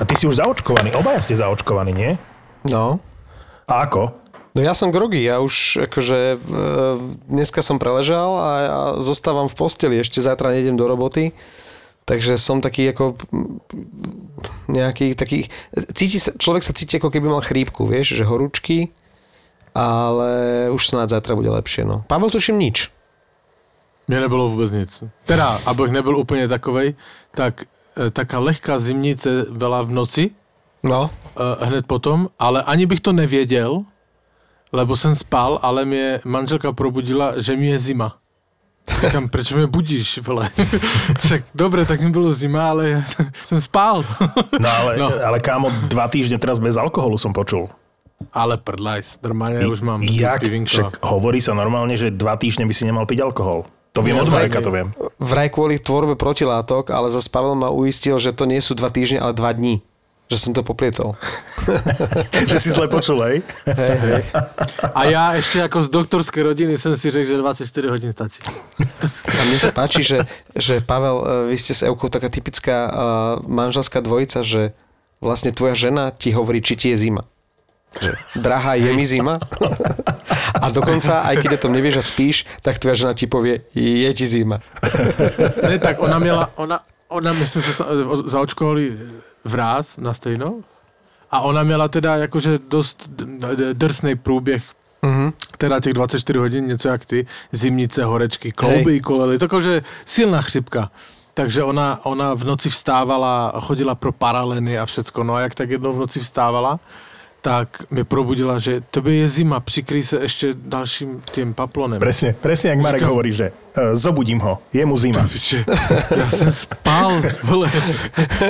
A ty si už zaočkovaný, obaja ste zaočkovaní, nie? No. A ako? No ja som grogy, ja už akože e, dneska som preležal a ja zostávam v posteli, ešte zajtra nejdem do roboty. Takže som taký ako nejaký taký, cíti sa, človek sa cíti ako keby mal chrípku, vieš, že horúčky, ale už snáď zajtra bude lepšie, no. Pavel, tuším nič. Mně nebylo vůbec nic. Teda, abych nebyl úplně takovej, tak taká lehká zimnice byla v noci, No. e, hned potom, ale ani bych to nevěděl, lebo jsem spal, ale mě manželka probudila, že mi je zima. Říkám, proč mě budíš, vole? Však dobre, tak mi bylo zima, ale jsem spal. No ale, no. Ale kámo, dva týždne teraz bez alkoholu som počul. Ale prdlajs, normálne ja už mám Jak? pivinko. Však hovorí sa normálne, že dva týždne by si nemal piť alkohol. To viem Ja od Mareka, to viem. Vraj kvôli tvorbe protilátok, ale zase Pavel ma uistil, že to nie sú dva týždne, ale dva dní. Že som to poplietol. že si zle počul, hej? Hej, hej. A ja ešte ako z doktorskej rodiny som si řekl, že 24 hodín stačí. A mne sa páči, že, že Pavel, e, vy ste s Eukou taká typická uh, manželská dvojica, že vlastne tvoja žena ti hovorí, či ti je zima. Že, drahá, je mi zima. A dokonca, aj keď o tom nevieš a spíš, tak tvoja žena ti povie, je ti zima. Ne, tak ona měla, ona, ona my jsme se sa- zaočkovali vráz na stejno a ona měla teda jakože dost drsný průběh Mhm. teda těch 24 hodin, něco jak ty, zimnice, horečky, klouby, kolely, takže silná chřipka. Takže ona, ona v noci vstávala, chodila pro paraleny a všecko. No a jak tak jednou v noci vstávala, tak mi probudila, že tebe je zima, přikryj se ještě dalším tím paplonem. Presne, presne, jak Marek Říkám- hovorí, že uh, zobudím ho, je mu zima. Piče, já jsem spal, vole.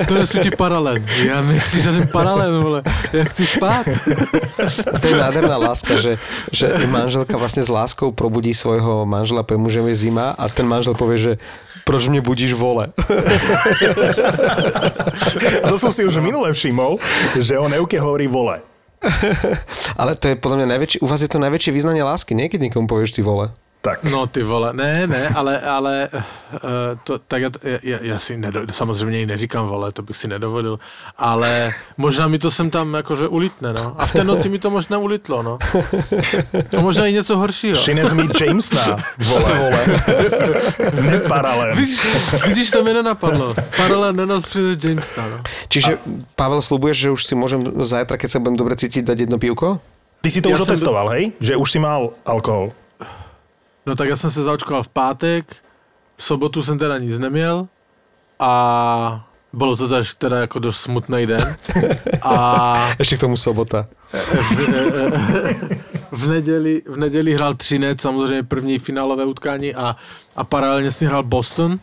To je ti paralel. Já nechci žádný paralel, vole. Já chci spát. To je nádherná láska, že, že manželka vlastne s láskou probudí svojho manžela, povie mu, že je zima a ten manžel povie, že proč mne budíš vole. A to som si už minule všimol, že on Euke hovorí vole. Ale to je podľa mňa najväčší, u vás je to najväčšie význanie lásky, nie? Keď nikomu povieš ty vole. Tak. No ty vole, ne, ne, ale, ale uh, to, tak já, já, já si nedo, samozřejmě ji neříkám vole, to bych si nedovolil, ale možná mi to sem tam jakože ulitne, no. A v té noci mi to možná ulitlo, no. To možná i něco horšího. Přines mi Jamesna, vole, vole. Neparalel. Vidíš, vidíš, to mi nenapadlo. Paralel nenos přines Jamesa, no. Čiže, Pavel, slúbuješ, že už si môžem zajtra, keď sa budem dobre cítiť, dať jedno pivko? Ty si to Ja už som- otestoval, hej? Že už si mal alkohol. No tak já jsem se zaočkoval v pátek, v sobotu jsem teda nic neměl a bylo to teda, teda jako dost smutný den. A Ešte k tomu sobota. v neděli, v neděli hrál Třinec, samozřejmě první finálové utkání a, a paralelně s ním hrál Boston.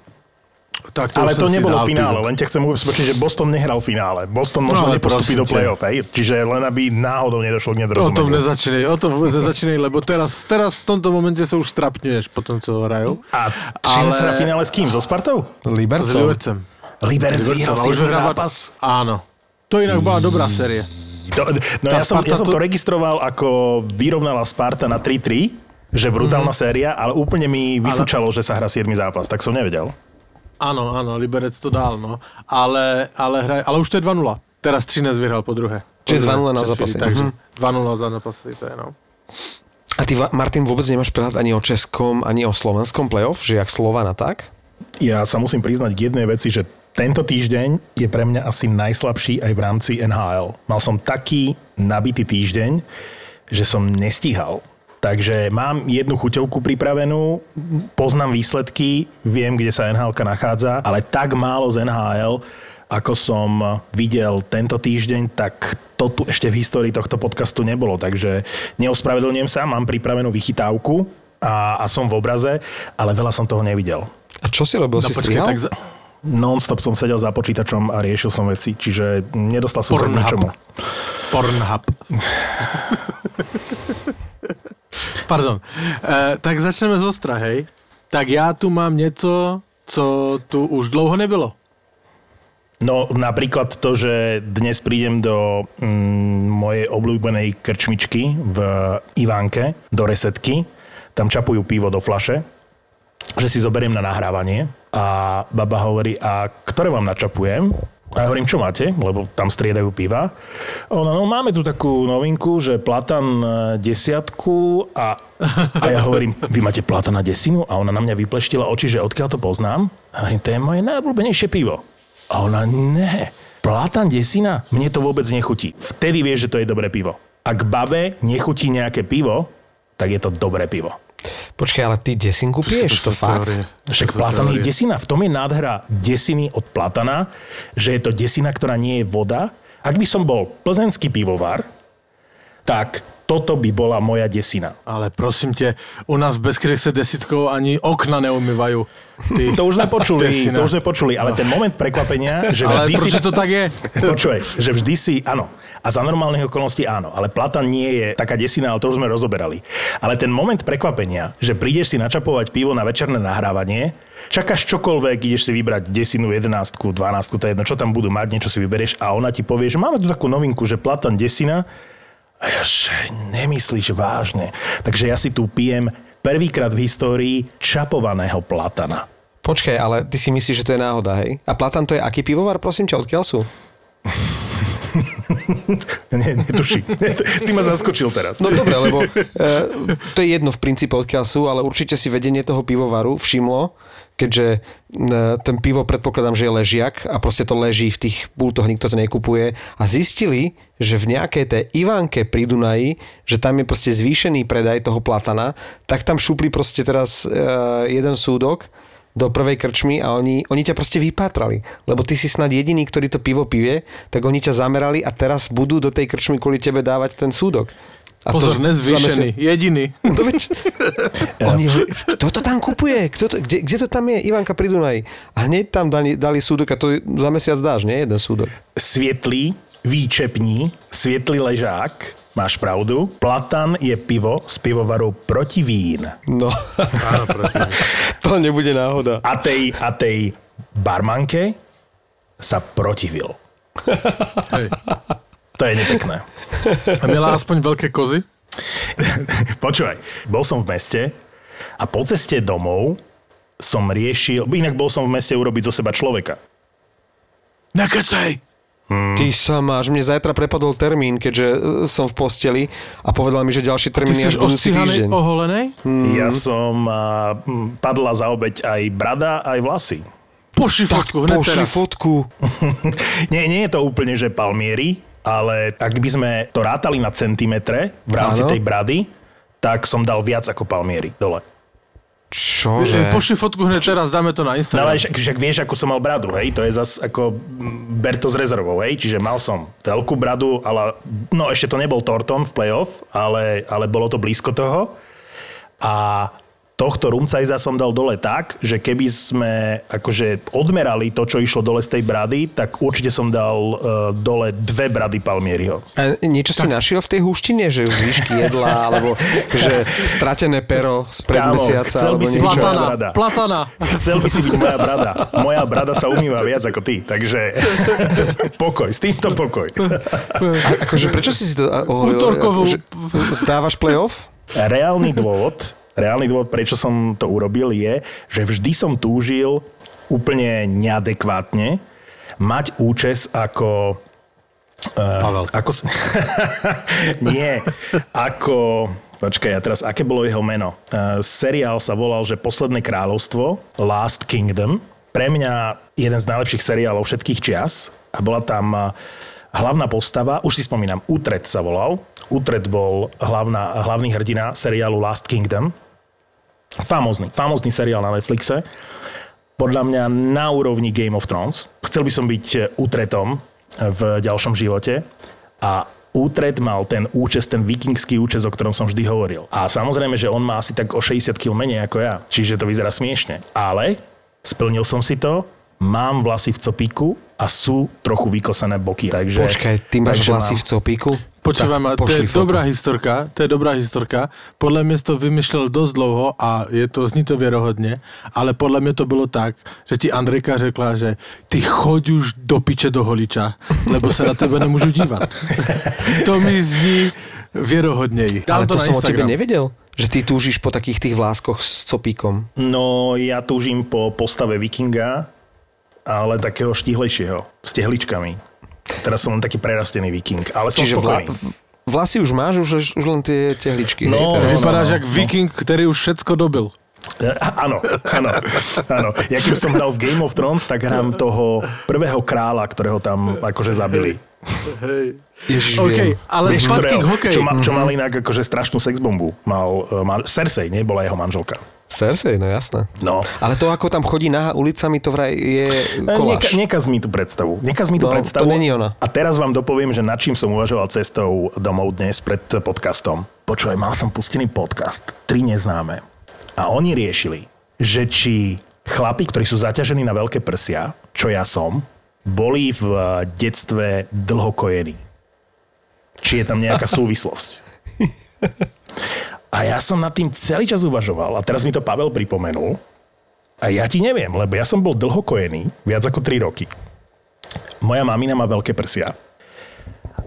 Tak Ale to jsem si nebolo finále, len ťa chcem spočiť, že Boston nehral finále. Boston možno No, ale nepostupí do play-off, hej? Čiže len aby náhodou nedošlo k O tom nedorozumeniu. nezačínej, o tom vůbec nezačínej, lebo teraz, teraz v tomto momente se už strapňuješ po tom, co hrajou. A Ale- na finále s kým? So Spartou? S Libercom. Libercem. Liberec vyhral zápas. Áno. To inak bola dobrá série. To, no Tá ja som, ja som to to- registroval ako vyrovnala Sparta na 3-3, že brutálna Mhm. séria, ale úplne mi vyfúčalo, že sa hrá 7 zápas, tak som nevedel. Áno, áno, Liberec to dal, no. Ale, ale, hraj, ale už to je 2-0. Teraz Třinec vyhral po druhé. Čiže Po druhé, 2:0 na zápasy. Takže Mhm. 2-0 za zápasy, to je no. A ty, Martin, vôbec nemáš prehľad ani o českom, ani o slovenskom playoff, že jak Slovana, tak? Ja sa musím priznať k jednej veci, že tento týždeň je pre mňa asi najslabší aj v rámci NHL. Mal som taký nabitý týždeň, že som nestíhal. Takže mám jednu chuťovku pripravenú, poznám výsledky, viem, kde sa NHL nachádza, ale tak málo z NHL, ako som videl tento týždeň, tak to tu ešte v histórii tohto podcastu nebolo. Takže neospravedlňujem sa, mám pripravenú vychytávku a, a som v obraze, ale veľa som toho nevidel. A čo si robil? No si počkej, tak za, Non-stop som sedel za počítačom a riešil som veci, čiže nedostal som sa k ničomu. Pornhub. Pardon. E, tak začneme z ostra, hej. Tak já tu mám něco, co tu už dlouho nebylo. No napríklad to, že dnes prídem do mm, mojej obľúbenej krčmičky v Ivánke, do resetky, tam čapujú pivo do flaše, že si zoberiem na nahrávanie a baba hovorí, a ktoré vám načapujem? A ja hovorím, čo máte? Lebo tam striedajú piva. Ona, no máme tu takú novinku, že platan e, desiatku a, a ja hovorím, vy máte platan na desinu? A ona na mňa vypleštila oči, že odkiaľ to poznám. A hovorím, to je moje najobľúbenejšie pivo. A ona, ne, platan desina? Mne to vôbec nechutí. Vtedy vieš, že to je dobré pivo. Ak babe nechutí nejaké pivo, tak je to dobré pivo. Počkaj, ale ty desinku piješ, to, sú fakt? teórie. Však To platan je desina. V tom je nádhra desiny od platana, že je to desina, ktorá nie je voda. Ak by som bol plzenský pivovar, tak toto by bola moja desina. Ale prosím tě, u nás v Beskydech se desítkou ani okna neumývají. Ty. To už sme počuli, Desina. to už sme počuli, ale ten moment prekvapenia, že Ale vždy si... proč to tak je? Počuj, že vždy si, áno. A za normálnych okolností áno. Ale plata nie je taká desina, ale to už sme rozoberali. Ale ten moment prekvapenia, že prídeš si načapovať pivo na večerné nahrávanie, čakáš čokoľvek, ideš si vybrať desinu, jedenáctku, dvanáctku, to je jedno, čo tam budú mať, niečo si vyberieš a ona ti povie, že máme tu takú novinku, že platan desina. A ja, že nemyslíš vážne. Takže ja si tu pijem prvýkrát v histórii čapovaného platana. Počkaj, ale ty si myslíš, že to je náhoda, hej? A Platan to je aký pivovar, prosím ťa, odkiaľ sú? Nie, netuším. si ma zaskočil teraz. No dobre, lebo e, to je jedno v princípe, odkiaľ ale určite si vedenie toho pivovaru všimlo, keďže e, ten pivo predpokladám, že je ležiak a proste to leží v tých pultoch, nikto to nekupuje a zistili, že v nejakej tej Ivánke pri Dunaji, že tam je proste zvýšený predaj toho platana, tak tam šupli proste teraz e, jeden súdok do prvej krčmy a oni, oni ťa proste vypátrali. Lebo ty si snad jediný, ktorý to pivo pije, tak oni ťa zamerali a teraz budú do tej krčmy kvôli tebe dávať ten súdok. A Pozor, nezvýšený, jediný. No veď, oni, kto to tam kupuje? Kto to, kde, kde to tam je? Ivanka pri Dunaji. A hneď tam dali, dali súdok a to za mesiac dáš, nie? Jeden súdok. Svietlý, výčepní, svietlý ležák, máš pravdu. Platan je pivo z pivovaru proti vín. No, Áno, to nebude náhoda. A tej, a tej barmanke sa protivil. Hej. To je nepekné. A měla aspoň velké kozy? Počúvaj, bol som v meste a po ceste domov som riešil, inak bol som v meste urobiť zo seba človeka. Nekecej! Ty sa máš, mne zajtra prepadol termín, keďže e, som v posteli a povedal mi, že ďalší termín je až budúci týždeň. oholený? Ja som a, m, padla za obeď aj brada, aj vlasy. Pošli fotku, hned Pošli teraz. fotku. nie, nie je to úplne, že palmieri, ale ak by sme to rátali na centimetre v rámci Áno. tej brady, tak som dal viac ako palmieri dole. Čože? Pošli fotku hned teraz, dáme to No na Instagram. ale však, však vieš, ako som mal bradu, hej? To je zas ako ber to s rezervou, hej? Čiže mal som veľkú bradu, ale no ešte to nebol Torton v playoff, ale, ale bolo to blízko toho. A tohto rumcajza som dal dole tak, že keby sme akože odmerali to, čo išlo dole z tej brady, tak určite som dal uh, dole dve brady Palmieriho. A niečo si našiel v tej húštine, že zvyšky jedla, alebo že stratené pero z pred Kámo, mesiaca, chcel alebo by si niečo. Platana, brada. platana. Chcel by si byť moja brada. Moja brada sa umýva viac ako ty, takže pokoj, s týmto pokoj. A, akože prečo si si to? Útorkovú. Akože, zdávaš playoff? Reálny dôvod, reálny dôvod, prečo som to urobil, je, že vždy som túžil úplne neadekvátne mať účes ako... Pavel. Ako... Nie, ako... Počkaj, a teraz, aké bolo jeho meno? Uh, seriál sa volal, že Posledné kráľovstvo, Last Kingdom. Pre mňa jeden z najlepších seriálov všetkých čias. A bola tam uh, hlavná postava, už si spomínam, Utred sa volal. Utred bol hlavná, hlavný hrdina seriálu Last Kingdom. Famózny, famózny seriál na Netflixe. Podľa mňa na úrovni Game of Thrones. Chcel by som byť eh, Utretom v ďalšom živote. A Útred mal ten účes, ten vikingský účes, o ktorom som vždy hovoril. A samozrejme, že on má asi tak o 60 kg menej ako ja, čiže to vyzerá smiešne. Ale splnil som si to, mám vlasy v copíku a sú trochu vykosené boky. Takže, Počkaj, ty máš takže vlasy mám- v copíku? Počúvaj ma, to je foto. dobrá historka, to je dobrá historka. Podľa mňa to vymyšlel dosť dlouho a je to, zní to věrohodně, ale podľa mňa to bylo tak, že ti Andrejka řekla, že ty choď už do piče do holiča, lebo se na tebe nemůžu dívat. to mi zní věrohodněji. Ale to, to, som o tebe Instagram. nevedel. Že ty túžiš po takých tých vláskoch s copíkom. No, ja túžim po postave vikinga ale takého štihlejšieho, s tehličkami. Teraz som len taký prerastený viking, ale som Čiže vla, spokojný. vlasy už máš, už, už len tie tehličky. No, hej, Ty teraz. vypadáš jak viking, který už všecko dobil. E, Áno, áno, áno. Ja keď som hral v Game of Thrones, tak hrám toho prvého kráľa, ktorého tam akože zabili. Hej. Ježiš, OK, viem. ale Vieš, k ktorého- hokeji. Čo, ma, čo mal inak akože strašnú sexbombu. Mal, e, mal Cersei, nie? Bola jeho manželka. Cersei, no jasné. No. Ale to, ako tam chodí na ulicami, to vraj je E, koláž. Neka, nekaz mi tú predstavu. Nekaz mi tú No, predstavu. to není ona. A teraz vám dopoviem, že nad čím som uvažoval cestou domov dnes pred podcastom. Počúvaj, mal som pustený podcast. Tri neznáme. A oni riešili, že či chlapi, ktorí sú zaťažení na veľké prsia, čo ja som, boli v eh, detstve dlhokojení. Či je tam nejaká súvislosť. A ja som nad tým celý čas uvažoval a teraz mi to Pavel pripomenul. A ja ti neviem, lebo ja som bol dlhokojený, viac ako 3 roky. Moja mamina má veľké prsia.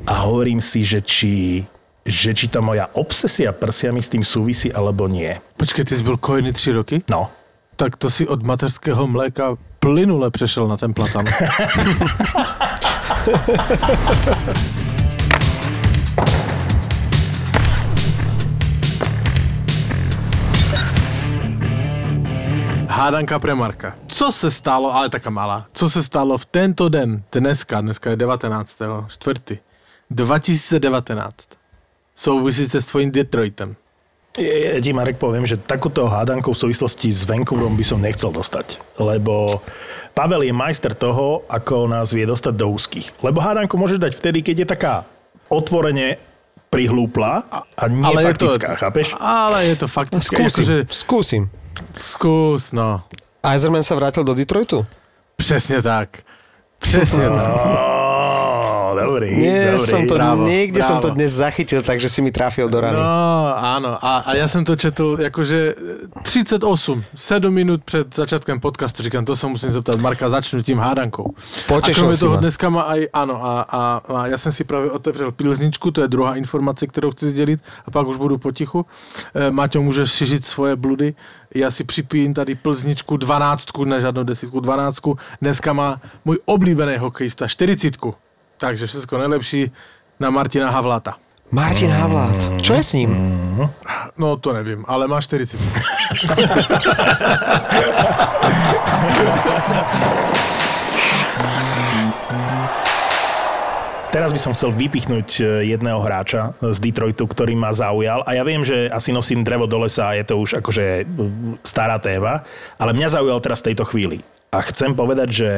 A hovorím si, že či, že či tá moja obsesia prsiami s tým súvisí, alebo nie. Počkej, ty jsi byl kojený tři roky? No, Tak to si od mateřského mléka plynule přešel na ten platan. Hádanka pre Marka. Co se stalo, ale taká malá, co se stalo v tento den, dneska, dneska je 19. 4. 2019. Souvisí se s tvojím Detroitem. Ja ti Marek poviem, že takúto hádanku v súvislosti s Vancouverom by som nechcel dostať. Lebo Pavel je majster toho, ako nás vie dostať do úzkých. Lebo hádanku môžeš dať vtedy, keď je taká otvorene prihlúpla a nie Ale je faktická, to- chápeš? Ale je to faktické. Skúsim, Akože, skúsim. skús, no. Eiserman sa vrátil do Detroitu? Přesně tak. Přesně tak. Ó, dobrý, Nie, dobrý. som to, bravo, niekde som to bravo. dnes zachytil, takže si mi trafil do rany. No, áno. A, a ja som to četl jakože 38, 7 minút před začátkem podcastu. Říkám, to sa musím zeptat Marka, začnu tím hádankou. Potešil a kromě toho ma. dneska má aj, áno, a, a, a já jsem si právě otevřel pilzničku, to je druhá informace, kterou chci sdělit a pak už budu potichu. E, Maťo, můžeš si říct svoje bludy. Já si připijím tady plzničku, dvanáctku, ne žádnou desítku, dvanáctku. Dneska má můj oblíbený hokejista, čtyřicítku. Takže všechno nejlepší na Martina Havlata. Martin Havlát. Čo je s ním? No to nevím, ale má 40. Teraz by som chcel vypichnúť e, jedného hráča z Detroitu, ktorý ma zaujal. A ja viem, že asi nosím drevo do lesa a je to už akože mm, stará téma, ale mňa zaujal teraz v tejto chvíli. A chcem povedať, že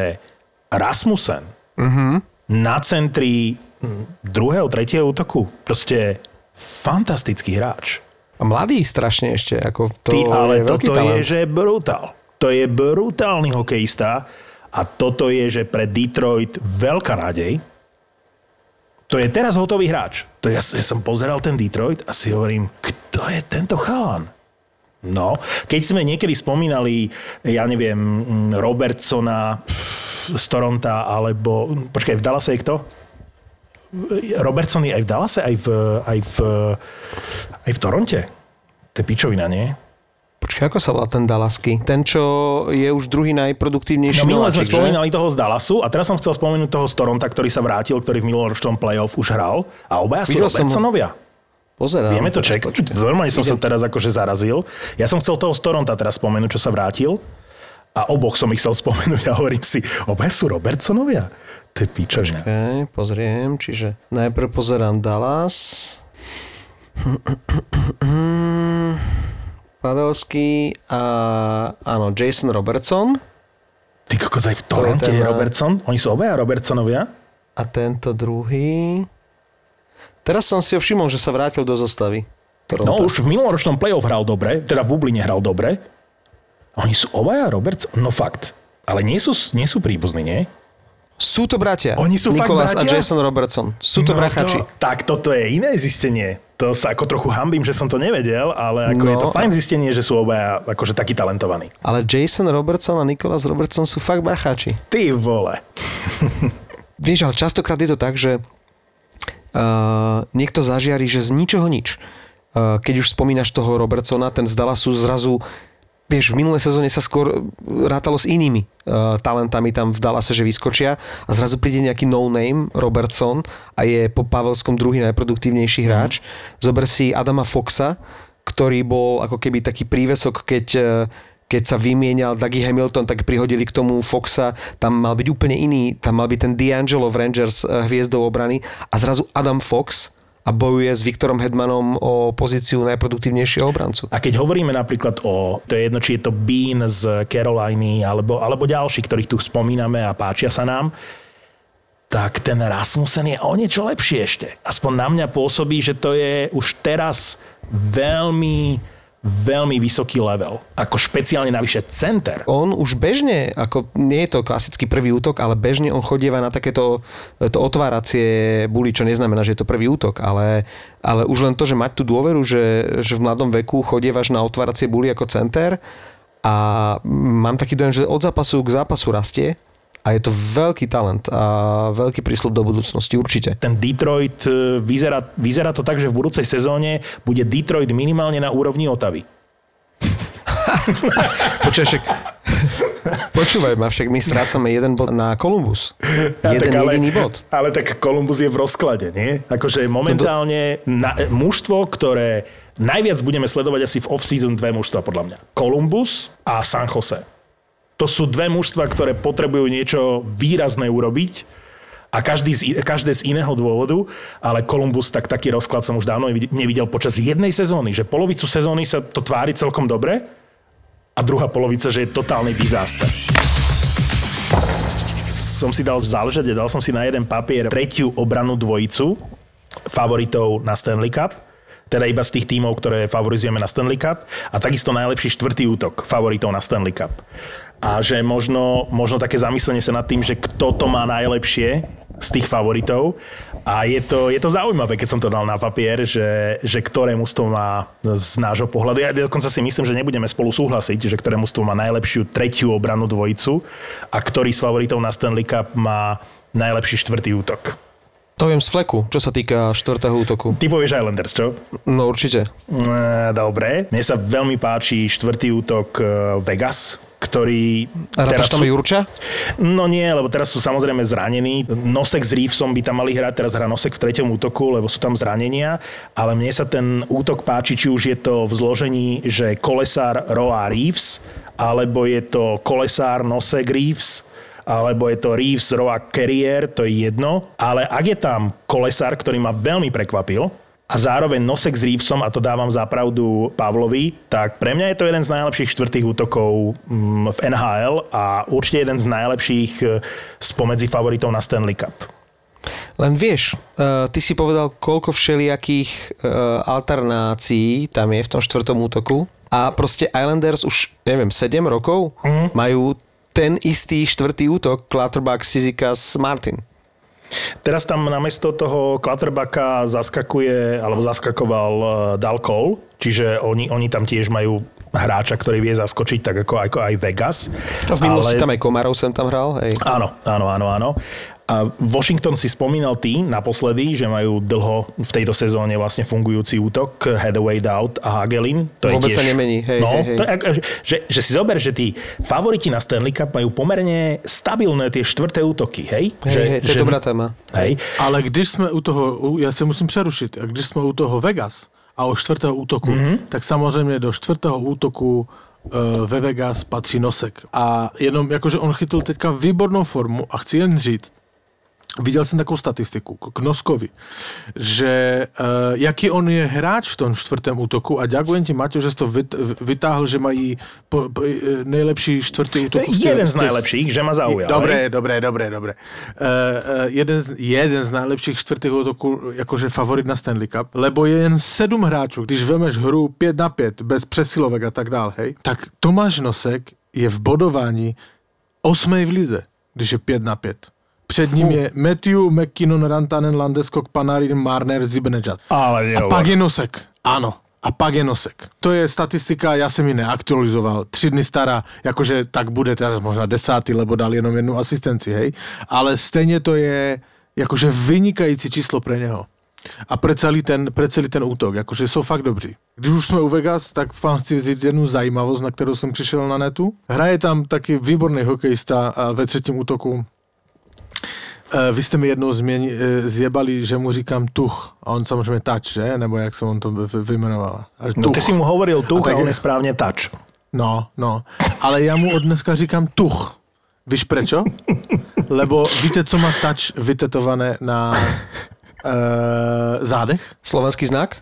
Rasmussen uh-huh. Na centri mm, druhého, tretieho útoku, proste fantastický hráč. A mladý strašne ešte. Ako to Ty, ale je toto je, že brutál. To je brutálny hokejista a toto je, že pre Detroit veľká nádej. To je teraz hotový hráč. To ja, ja som pozeral ten Detroit a si hovorím, kto je tento chalan? No, keď sme niekedy spomínali, ja neviem, mm, Robertsona z Toronta, alebo, počkaj, v Dallase je kto? Robertson je aj v Dallase, aj v, aj v, aj v Toronte. To je pičovina, nie? Počkaj, ako sa volá ten Dalasky? Ten, čo je už druhý najproduktívnejší No minule sme že? spomínali toho z Dallasu a teraz som chcel spomenúť toho z Toronta, ktorý sa vrátil, ktorý v minuloročnom playoff už hral a obaja sú Videl. Robertsonovia. Pozerám. Vieme to ček. Normálne som sa teraz akože zarazil. Ja som chcel toho z Toronta teraz spomenúť, čo sa vrátil a oboch som ich chcel spomenúť a hovorím si, obaja sú Robertsonovia. To je pičovina. Okay, pozriem, čiže najprv pozerám Dallas. Pavelský a áno, Jason Robertson Ty kokos aj v Toronte ten, je eh, Robertson? Oni sú obaja Robertsonovia? a tento druhý. Teraz som si ho všimol, že sa vrátil do zostavy. No Toronto. už v minuloročnom playoff hral dobre, teda v Bubline hral dobre. Oni sú obaja Robertson? No fakt. Ale nie sú, nie sú príbuzní, nie? Sú to bratia. Oni sú fakt Nicholas a bratia? Jason Robertson. Sú to No brachači. tak toto je iné zistenie. To sa ako trochu hambím, že som to nevedel, ale ako No. je to fajn zistenie, že sú obaja akože takí talentovaní. Ale Jason Robertson a Nicholas Robertson sú fakt brachači. Ty vole. Vieš, ale častokrát je to tak, že uh, niekto zažiari, že z ničoho nič. Uh, keď už spomínaš toho Robertsona, ten z Dallasu zrazu vieš, v minulej sezóne sa skôr rátalo s inými uh, talentami tam v Dallase, že vyskočia a zrazu príde nejaký no-name Robertson a je po Pavelskom druhý najproduktívnejší hráč. Mm. Zober si Adama Foxa, ktorý bol ako keby taký prívesok, keď uh, keď sa vymienial Dougie Hamilton, tak prihodili k tomu Foxa, tam mal byť úplne iný, tam mal byť ten D'Angelo v Rangers hviezdou obrany a zrazu Adam Fox a bojuje s Viktorom Hedmanom o pozíciu najproduktívnejšieho obrancu. A keď hovoríme napríklad o, to je jedno, či je to Bean z Caroliny, alebo, alebo ďalší, ktorých tu spomíname a páčia sa nám, tak ten Rasmussen je o niečo lepší ešte. Aspoň na mňa pôsobí, že to je už teraz veľmi veľmi vysoký level. Ako špeciálne navyše center. On už bežne, ako nie je to klasický prvý útok, ale bežne on chodieva na takéto to otváracie buly, čo neznamená, že je to prvý útok, ale, ale už len to, že mať tú dôveru, že, že v mladom veku chodievaš na otváracie buly ako center a mám taký dojem, že od zápasu k zápasu rastie a je to veľký talent a veľký prísľub do budúcnosti, určite. Ten Detroit, e, vyzerá, vyzerá to tak, že v budúcej sezóne bude Detroit minimálne na úrovni Otavy. Počúvaj, však, počúvaj ma, však my strácame jeden bod na Columbus. Ja, jeden ale, jediný bod. Ale tak Columbus je v rozklade, nie? Akože momentálne na, mužstvo, ktoré najviac budeme sledovať asi v off-season dve mužstva podľa mňa. Columbus a San Jose. To sú dve mužstva, ktoré potrebujú niečo výrazné urobiť a každý z, každé z iného dôvodu, ale Columbus tak taký rozklad som už dávno nevidel počas jednej sezóny, že polovicu sezóny sa to tvári celkom dobre a druhá polovica, že je totálny disaster. Som si dal záležať, dal som si na jeden papier tretiu obranu dvojicu favoritov na Stanley Cup teda iba z tých tímov, ktoré favorizujeme na Stanley Cup a takisto najlepší štvrtý útok favoritov na Stanley Cup a že možno, možno také zamyslenie sa nad tým, že kto to má najlepšie z tých favoritov a je to, je to zaujímavé, keď som to dal na papier, že, že ktoré mužstvo má z nášho pohľadu. Ja dokonca si myslím, že nebudeme spolu súhlasiť, že ktoré mužstvo má najlepšiu tretiu obranu dvojicu a ktorý z favoritov na Stanley Cup má najlepší štvrtý útok. To viem z fleku, čo sa týka štvrtého útoku. Ty povieš Islanders, čo? No určite. Dobre. Mne sa veľmi páči štvrtý útok eh, Vegas, ktorý... A teraz tam sú... Jurča? No nie, lebo teraz sú samozrejme zranení. Nosek s Reevesom by tam mali hrať, teraz hrá Nosek v treťom útoku, lebo sú tam zranenia, ale mne sa ten útok páči, či už je to v zložení, že Kolesár, Roa, Reeves, alebo je to Kolesár, Nosek, Reeves, alebo je to Reeves, Roa, Carrier, to je jedno. Ale ak je tam Kolesár, ktorý ma veľmi prekvapil, a zároveň nosek s Reevesom, a to dávam za pravdu Pavlovi, tak pre mňa je to jeden z najlepších štvrtých útokov mm, v NHL a určite jeden z najlepších e, spomedzi favoritov na Stanley Cup. Len vieš, uh, ty si povedal, koľko všelijakých uh, alternácií tam je v tom štvrtom útoku a proste Islanders už, neviem, 7 rokov mm. majú ten istý štvrtý útok Clutterbuck, Sizikas, Martin. Teraz tam namiesto toho Clutterbacka zaskakuje, alebo zaskakoval eh, Dal Cole, čiže oni, oni tam tiež majú hráča, ktorý vie zaskočiť, tak ako, ako aj Vegas. A v minulosti ale... tam aj Komarov sem tam hral. Hej. Áno, áno, áno, áno. A Washington si spomínal ty naposledy, že majú dlho v tejto sezóne vlastne fungujúci útok, Hathaway, Dowd a Hagelin. To Vôbec je tiež, sa nemení. Hej, no, hej, hej. To je, že, že si zober, že tí favoriti na Stanley Cup majú pomerne stabilné tie štvrté útoky, hej? Hej, že, hej to je že, dobrá téma. Hej. Ale když jsme u toho, ja sa musím přerušiť, a když jsme u toho Vegas a o štvrtého útoku, mm-hmm. tak samozřejmě do štvrtého útoku eh, ve Vegas patří Nosek. A jenom jakože on chytil teďka výbornou formu a chci jen říct, Viděl jsem takovou statistiku k Noskovi, že uh, jaký on je hráč v tom čtvrtém útoku a ďakujem ti, Maťo, že si to vytáhl, že mají po, po, e, nejlepší čtvrtý útok. Jeden z najlepších, že ma zaujal. Dobré, dobré, dobré, dobré. Uh, uh, jeden, z, jeden z najlepších čtvrtých útoků, jakože favorit na Stanley Cup, lebo je jen sedm hráčů, když vemeš hru 5 na 5, bez přesilovek a tak dál, hej, tak Tomáš Nosek je v bodování osmej v lize, když je 5 na 5. Před ním je Matthew, McKinnon, Rantanen, Landeskog, Panarin, Marner, Zibanejad. Ale a pak je Nosek. Áno. A pak je Nosek. To je statistika, ja som ji neaktualizoval. Tři dny stará, jakože tak bude teraz možná desátý, lebo dal jenom jednu asistenci, hej. Ale stejně to je jakože vynikající číslo pre neho. a pre celý ten, pre celý ten útok, jakože jsou fakt dobří. Když už jsme u Vegas, tak vám chci vzít jednu zajímavost, na kterou jsem přišel na netu. Hraje tam taky výborný hokejista ve třetím útoku. E, vy jste mi jednou změni, e, zjebali, že mu říkám tuch a on samozřejmě tač, že? Nebo jak se on to vyjmenoval? No ty si mu hovoril tuch a, a on je správně tač. No, no. Ale já mu od dneska říkám tuch. Víš prečo? Lebo víte, co má tač vytetované na uh, zádech? Slovenský znak?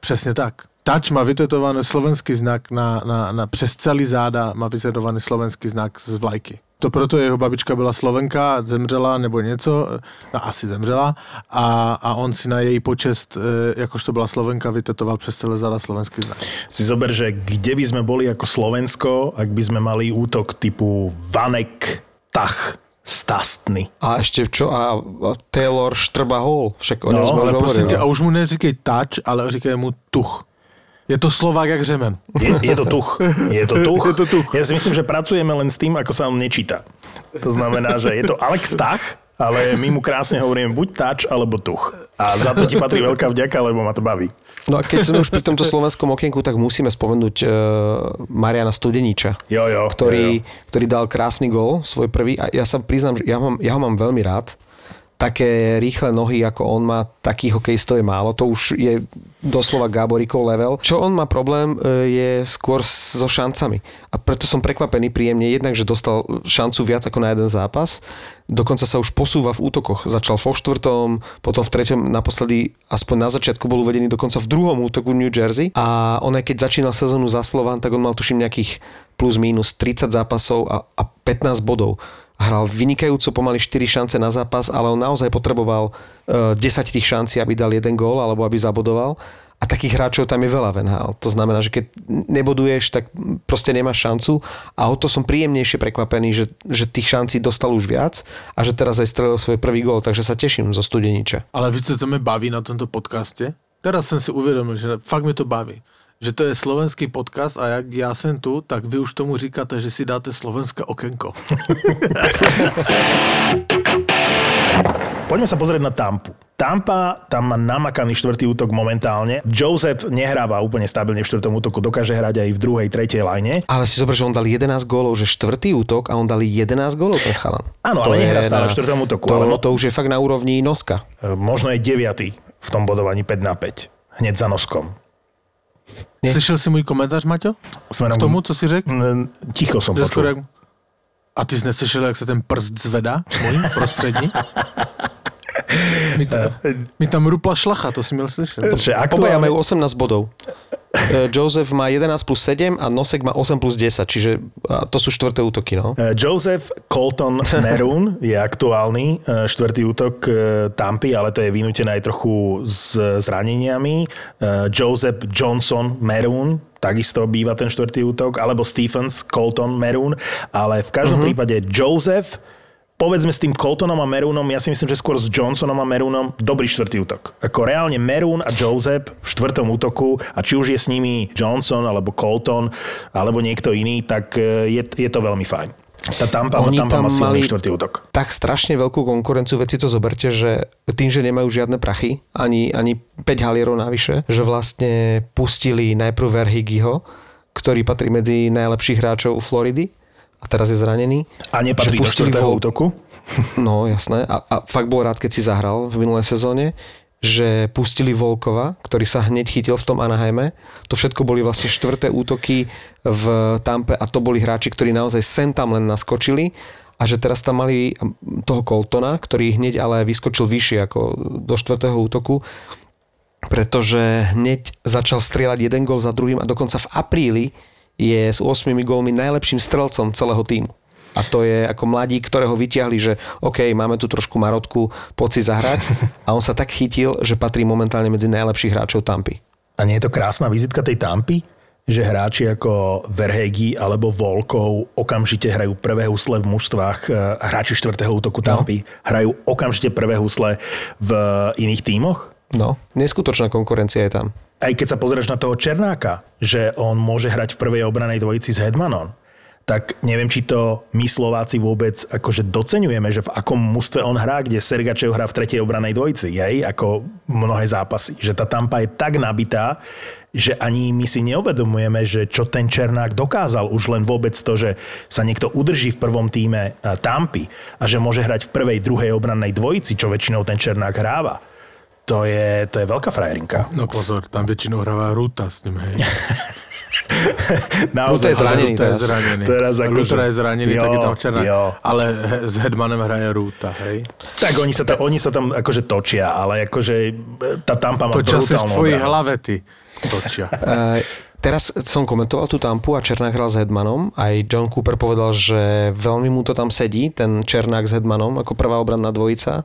Přesně tak. Tač má vytetovaný slovenský znak na, na, na přes celý záda má vytetovaný slovenský znak z vlajky. To proto jeho babička byla Slovenka, zemřela nebo něco, no asi zemřela a, a on si na její počest, e, jakož to byla Slovenka, vytetoval přes celé záda slovenský znak. Si zober, že kde by sme boli ako Slovensko, ak by sme mali útok typu Vanek, Tach, Stastny. A ešte čo? A Taylor Štrba Hall. Však o no, ale prosím tě, a už mu neříkej touch, ale říkej mu tuch. Je to Slovák jak řemen. Je, je to tuch. Je to tuch. je to tuch. Ja si myslím, že pracujeme len s tým, ako sa on nečíta. To znamená, že je to Alex Tach, ale my mu krásne hovoríme buď tač, alebo tuch. A za to ti patrí veľká vďaka, lebo ma to baví. No a keď sme už pri tomto slovenskom okienku, tak musíme spomenúť uh, Mariana Studeniča, jo, jo, ktorý, jo, jo. ktorý dal krásny gol, svoj prvý. A ja sa priznám, že ja, mám, ja ho mám veľmi rád také rýchle nohy, ako on má, takých hokejistov je málo. To už je doslova Gáborikov level. Čo on má problém, e, je skôr so šancami. A preto som prekvapený príjemne, jednak, že dostal šancu viac ako na jeden zápas. Dokonca sa už posúva v útokoch. Začal vo štvrtom, potom v treťom, naposledy, aspoň na začiatku bol uvedený dokonca v druhom útoku New Jersey. A on aj keď začínal sezónu za Slovan, tak on mal tuším nejakých plus minus 30 zápasov a, a 15 bodov hral vynikajúco pomaly 4 šance na zápas, ale on naozaj potreboval 10 e, tých šancí, aby dal jeden gól alebo aby zabodoval. A takých hráčov tam je veľa v. To znamená, že keď neboduješ, tak proste nemáš šancu. A o to som príjemnejšie prekvapený, že, že tých šancí dostal už viac a že teraz aj strelil svoj prvý gól, takže sa teším zo Studeniča. Ale víte, co mě baví na tomto podcaste? Teraz som si uvedomil, že fakt mi to baví že to je slovenský podcast a jak já jsem tu, tak vy už tomu říkáte, že si dáte slovenské okenko. Poďme sa pozrieť na Tampu. Tampa tam má namakaný štvrtý útok momentálne. Joseph nehráva úplne stabilne v štvrtom útoku, dokáže hrať aj v druhej, tretej line. Ale si zober, že on dal 11 gólov, že štvrtý útok a on dal 11 gólov ten chalan. Áno, ale nehrá stále v štvrtom útoku. To, ale... to už je fakt na úrovni noska. E, možno je deviatý v tom bodovaní 5 na 5. Hneď za noskom. Nie. Slyšel si můj komentář, Maťo? Smerom... K tomu, co si řekl? Ticho som počul. Jak... A ty jsi neslyšel, jak se ten prst zvedá, můj prostřední? Mi, tam, mi tam rupla šlacha, to si měl slyšet. Aktuálne... Obaja majú 18 bodov. E, Joseph má 11 plus 7 a Nosek má 8 plus 10, čiže to sú štvrté útoky. No? E, Joseph Colton Merun je aktuálny e, štvrtý útok Tampy, ale to je vynútené aj trochu s zraneniami. Joseph Johnson Merun takisto býva ten štvrtý útok, alebo Stephens Colton Merun, ale v každom uh-huh. prípade Joseph povedzme s tým Coltonom a Merúnom, ja si myslím, že skôr s Johnsonom a Merúnom dobrý štvrtý útok. Ako reálne Merún a Joseph v štvrtom útoku a či už je s nimi Johnson alebo Colton alebo niekto iný, tak e, je, je to veľmi fajn. Tá Tampa, Oni Tampa tam má silný štvrtý útok. Tak strašne veľkú konkurenciu, veci to zoberte, že tým, že nemajú žiadne prachy, ani, ani 5 halierov navyše, že vlastne pustili najprv Verhigiho, ktorý patrí medzi najlepších hráčov Floridy a teraz je zranený. A nepatrí do štvrtého vol... útoku? No, jasné. A, a fakt bol rád, keď si zahral v minulej sezóne, že pustili Volkova, ktorý sa hneď chytil v tom Anaheime. To všetko boli vlastne štvrté útoky v Tampe a to boli hráči, ktorí naozaj sem tam len naskočili a že teraz tam mali toho Coltona, ktorý hneď ale vyskočil vyššie ako do štvrtého útoku, pretože hneď začal strieľať jeden gol za druhým a dokonca v apríli je s 8 gólmi najlepším strelcom celého týmu. A to je ako mladík, ktorého vyťahli, že OK, máme tu trošku marotku, poď si zahrať. A on sa tak chytil, že patrí momentálne medzi najlepších hráčov Tampy. A nie je to krásna vizitka tej Tampy? že hráči ako Verhegi alebo Volkov okamžite hrajú prvé husle v mužstvách, e, hráči štvrtého útoku Tampy no. hrajú okamžite prvé husle v iných tímoch? No, neskutočná konkurencia je tam aj keď sa pozrieš na toho Černáka, že on môže hrať v prvej obranej dvojici s Hedmanom, tak neviem, či to my Slováci vôbec akože docenujeme, že v akom mústve on hrá, kde Sergačev hrá v tretej obranej dvojici, jej, ako mnohé zápasy. Že tá Tampa je tak nabitá, že ani my si neuvedomujeme, že čo ten Černák dokázal už len vôbec to, že sa niekto udrží v prvom týme Tampy a že môže hrať v prvej, druhej obrannej dvojici, čo väčšinou ten Černák hráva. To je, to je veľká frajerinka. No pozor, tam väčšinou hráva Ruta s ním, hej. Naozaj, je zranený teraz. Je zranený. Teraz ako, Rutra je zranený, jo, tak je tam černá. Jo. Ale s Hedmanem hraje Rúta, hej? Tak oni sa, tam, oni sa tam akože točia, ale akože tá Tampa má Točia sa v tvojich hlave, ty. Točia. Teraz som komentoval tú tampu a Černák hral s Hedmanom. Aj John Cooper povedal, že veľmi mu to tam sedí, ten Černák s Hedmanom, ako prvá obranná dvojica.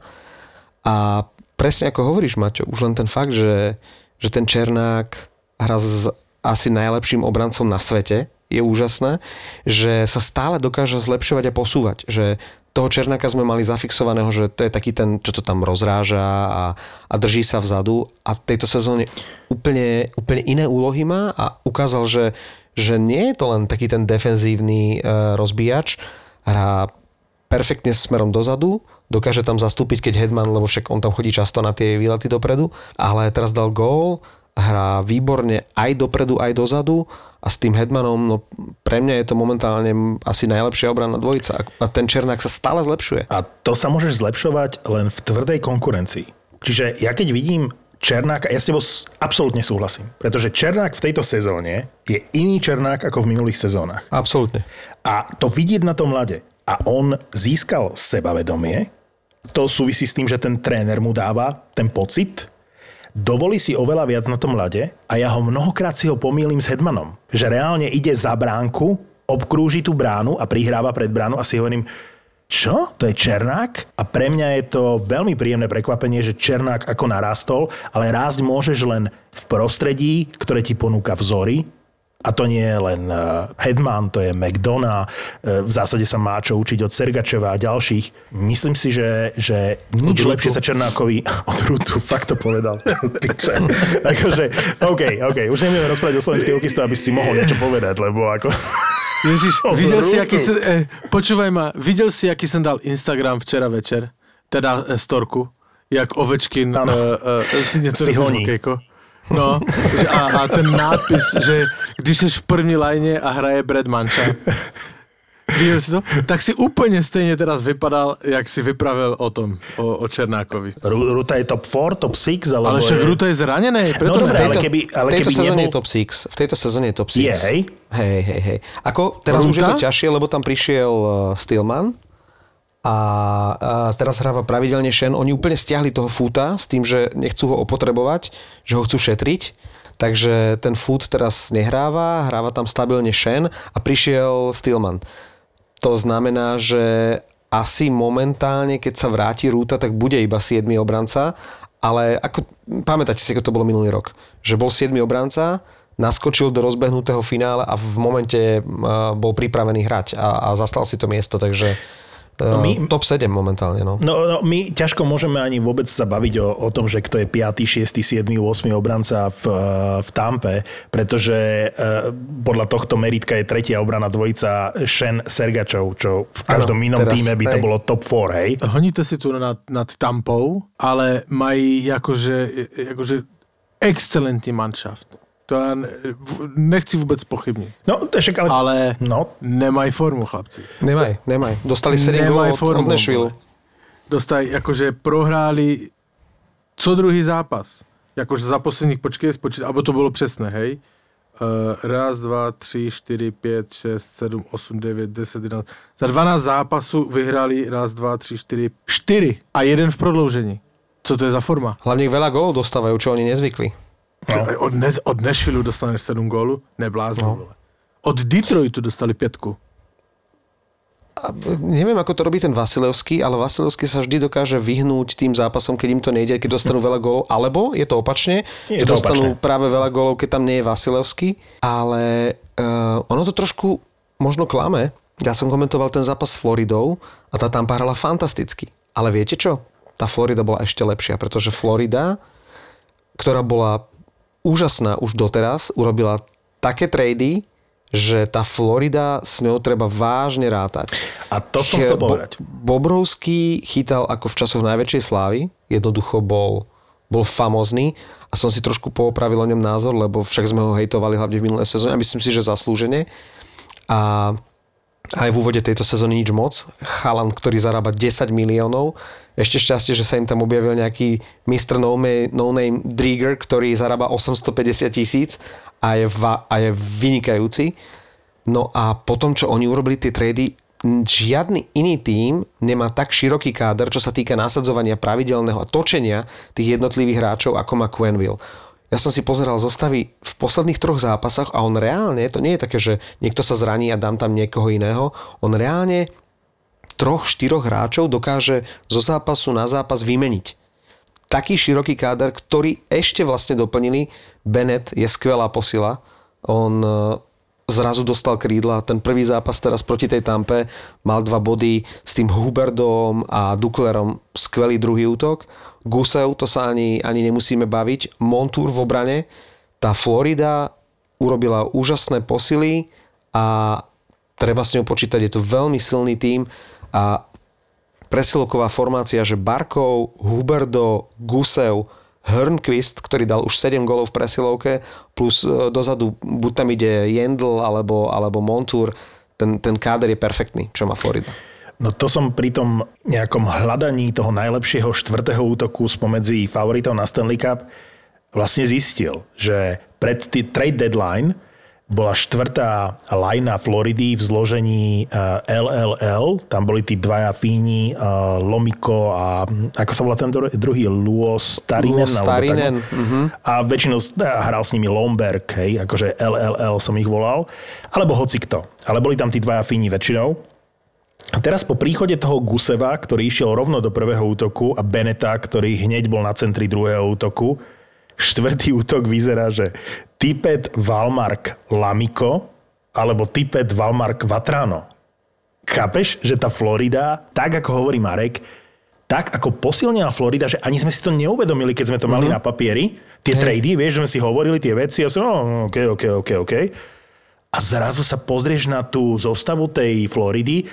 A presne ako hovoríš, Maťo, už len ten fakt, že, že ten Černák hrá s asi najlepším obrancom na svete, je úžasné, že sa stále dokáže zlepšovať a posúvať. Že toho Černáka sme mali zafixovaného, že to je taký ten, čo to tam rozráža a, a drží sa vzadu a tejto sezóne úplne, úplne iné úlohy má a ukázal, že, že nie je to len taký ten defenzívny e, rozbíjač, hrá perfektne smerom dozadu, dokáže tam zastúpiť, keď Hedman, lebo však on tam chodí často na tie výlety dopredu, ale teraz dal gól, hrá výborne aj dopredu, aj dozadu a s tým Hedmanom, no pre mňa je to momentálne asi najlepšia obranná dvojica a ten Černák sa stále zlepšuje. A to sa môžeš zlepšovať len v tvrdej konkurencii. Čiže ja keď vidím Černák, ja s tebou absolútne súhlasím, pretože Černák v tejto sezóne je iný Černák ako v minulých sezónach. Absolútne. A to vidieť na tom mlade. A on získal sebavedomie, to súvisí s tým, že ten tréner mu dáva ten pocit, dovolí si oveľa viac na tom ľade a ja ho mnohokrát si ho pomýlim s Hedmanom. Že reálne ide za bránku, obkrúži tú bránu a prihráva pred bránu a si hovorím, čo? To je Černák? A pre mňa je to veľmi príjemné prekvapenie, že Černák ako narastol, ale rásť môžeš len v prostredí, ktoré ti ponúka vzory, a to nie je len eh, Hedman, to je McDonough. Eh, v zásade sa má čo učiť od Sergačeva a ďalších. Myslím si, že, že nič od lepšie sa Černákovi od Rutu, fakt to povedal. Takže, OK, OK, už nebudeme rozprávať o slovenskej hokejistu, aby si mohol niečo povedať, lebo ako... Ježiš, videl si, aký som, eh, počúvaj ma, videl si, aký som dal Instagram včera večer? Teda eh, storku, jak Ovečkin eh, eh, si niečo si honí. No, a, a ten nápis, že když jsi v první lajne a hraje Brad Mancha, Videl si to? Tak si úplne stejne teraz vypadal, jak si vypravil o tom, o, o Černákovi. Ruta je top 4, top 6, alebo Ale však je... Ruta je zranené. Preto no dobre, ale keby, ale v tejto keby sezóne nebol... je top 6. V tejto sezóne je top 6. Je, hej? Hej, hej, hej. Ako, teraz Ruta? už je to ťažšie, lebo tam prišiel uh, Stillman, a, a teraz hráva pravidelne Shen. Oni úplne stiahli toho fúta s tým, že nechcú ho opotrebovať, že ho chcú šetriť. Takže ten foot teraz nehráva, hráva tam stabilne Shen a prišiel Stillman. To znamená, že asi momentálne, keď sa vráti Rúta, tak bude iba 7 obranca, ale ako, pamätáte si, ako to bolo minulý rok, že bol 7 obranca, naskočil do rozbehnutého finále a v momente bol pripravený hrať a, a zastal si to miesto, takže No my, top 7 momentálne. No. No, no. my ťažko môžeme ani vôbec sa baviť o, o tom, že kto je 5., 6., 7., 8. obranca v, v Tampe, pretože uh, podľa tohto meritka je tretia obrana dvojica Shen Sergačov, čo v každom ano, inom teraz, týme by hej. to bolo top 4, hej? Honíte si tu nad, nad Tampou, ale mají akože, akože excelentný manšaft. To ja nechci vôbec pochybniť. No, však ale... Ale no. nemaj formu, chlapci. Nemaj, nemaj. Dostali 7 gólov od, od Nashville. Dostali, akože prohráli co druhý zápas. Akože za posledných, počkej, spočít, alebo to bolo přesné, hej? Uh, raz, dva, tři, čtyři, pět, šest, sedm, osm, devět, deset, jedenáct. Za 12 zápasů vyhrali raz, dva, tři, čtyři, čtyři a jeden v prodloužení. Co to je za forma? Hlavne veľa gólov dostávajú, čo oni nezvykli. No. Od, ne, od Nashville dostaneš 7 gólu? Neblázni. No. Od Detroitu dostali piatku. A neviem, ako to robí ten Vasilevský, ale Vasilevský sa vždy dokáže vyhnúť tým zápasom, keď im to nejde, keď dostanú veľa gólov, alebo je to opačne, je že to dostanú opačne. práve veľa gólov, keď tam nie je Vasilevský, ale uh, ono to trošku možno klame. Ja som komentoval ten zápas s Floridou a tá tam hrala fantasticky. Ale viete čo? Tá Florida bola ešte lepšia, pretože Florida, ktorá bola úžasná už doteraz, urobila také trady, že tá Florida s ňou treba vážne rátať. A to som chcel povedať. Bobrovský chytal ako v časoch najväčšej slávy, jednoducho bol, bol famózny a som si trošku poopravil o ňom názor, lebo však sme ho hejtovali hlavne v minulé sezóne a myslím si, že zaslúžene. A aj v úvode tejto sezóny nič moc. Chalan, ktorý zarába 10 miliónov. Ešte šťastie, že sa im tam objavil nejaký Mr. No, no Name Drieger, ktorý zarába 850 tisíc a je, va, a je vynikajúci. No a potom, čo oni urobili tie trady, žiadny iný tím nemá tak široký káder, čo sa týka nasadzovania pravidelného a točenia tých jednotlivých hráčov, ako má Quenville. Ja som si pozeral zostavy v posledných troch zápasoch a on reálne, to nie je také, že niekto sa zraní a dám tam niekoho iného, on reálne troch, štyroch hráčov dokáže zo zápasu na zápas vymeniť taký široký káder, ktorý ešte vlastne doplnili. Bennett je skvelá posila. On e, zrazu dostal krídla. Ten prvý zápas teraz proti tej Tampe mal dva body s tým Huberdom a Duklerom. Skvelý druhý útok. Gusev, to sa ani, ani nemusíme baviť. Montour v obrane. Tá Florida urobila úžasné posily a treba s ňou počítať. Je to veľmi silný tím a presilovková formácia, že Barkov, Huberdo, Gusev, Hörnquist, ktorý dal už 7 golov v presilovke, plus e, dozadu buď tam ide Jendl alebo, alebo Montour, ten, ten káder je perfektný, čo má Florida. No to som pri tom nejakom hľadaní toho najlepšieho štvrtého útoku spomedzi favoritov na Stanley Cup vlastne zistil, že pred trade deadline bola štvrtá lajna Floridy v zložení LLL. Eh, Tam boli tí dvaja Fíni, eh, Lomiko a ako sa volá ten druhý? Luo Starinen. Luo Starinen. Uh-huh. A väčšinou eh, hral s nimi Lomberg, hej, akože LLL som ich volal. Alebo hoci kto. Ale boli tam tí dvaja Fíni väčšinou. A teraz po príchode toho Guseva, ktorý išiel rovno do prvého útoku a Beneta, ktorý hneď bol na centri druhého útoku, štvrtý útok vyzerá, že Tipet Valmark Lamiko alebo Tipet Valmark Vatrano. Chápeš, že tá Florida, tak ako hovorí Marek, tak ako posilnila Florida, že ani sme si to neuvedomili, keď sme to mali mm-hmm. na papieri, tie hey. trady, vieš, že sme si hovorili tie veci a som, no, OK, OK, OK, OK. A zrazu sa pozrieš na tú zostavu tej Floridy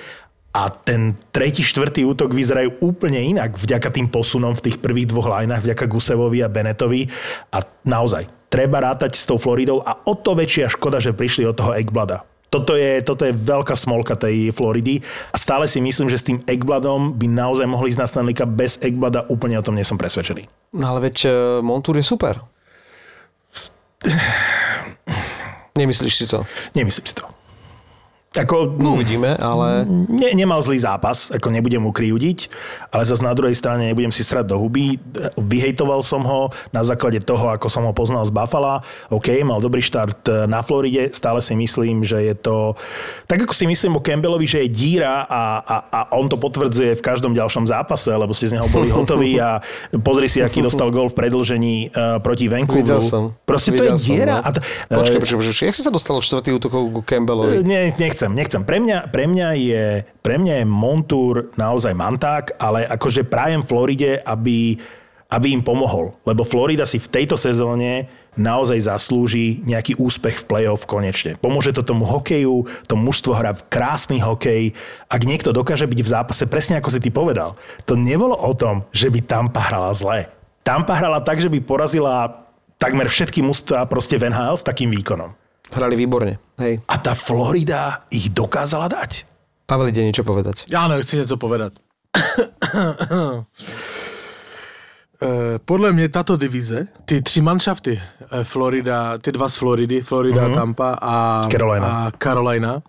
a ten tretí, štvrtý útok vyzerajú úplne inak vďaka tým posunom v tých prvých dvoch lajnách, vďaka Gusevovi a Benetovi. A naozaj, treba rátať s tou Floridou a o to väčšia škoda, že prišli od toho Eggblada. Toto je, toto je veľká smolka tej Floridy a stále si myslím, že s tým Eggbladom by naozaj mohli ísť na Stanley Cup. Bez Eggblada úplne o tom nie som presvedčený. No ale veď uh, Montour je super. Nemyslíš si to? Nemyslím si to. Ako, no, uvidíme, ale... Ne, nemal zlý zápas, ako nebudem mu kriudiť, ale zase na druhej strane nebudem si srať do huby. Vyhejtoval som ho na základe toho, ako som ho poznal z Buffalo. OK, mal dobrý štart na Floride, stále si myslím, že je to... Tak ako si myslím o Campbellovi, že je díra a, a, a on to potvrdzuje v každom ďalšom zápase, lebo ste z neho boli hotoví a pozri si, aký dostal gol v predlžení uh, proti Vancouveru. som. Proste Videl to je diera. Som, no. a t- počkej, počkej, počkej, jak si sa dostal od čtvrtých útokov ku Campbellovi? Nie, nechcem nechcem, nechcem. Pre mňa, pre mňa, je, pre mňa je Montour naozaj manták, ale akože prajem Floride, aby, aby im pomohol. Lebo Florida si v tejto sezóne naozaj zaslúži nejaký úspech v play-off konečne. Pomôže to tomu hokeju, to mužstvo hrá krásny hokej. Ak niekto dokáže byť v zápase, presne ako si ty povedal, to nebolo o tom, že by Tampa hrala zle. Tampa hrala tak, že by porazila takmer všetky mužstva proste v NHL s takým výkonom. Hrali výborne, hej. A tá Florida ich dokázala dať. Pavel ide niečo povedať. Áno, chci niečo povedať. Eh, podle mě tato divize, ty tři manšafty, eh, Florida, ty dva z Floridy, Florida, uh-huh. Tampa a Carolina, a Carolina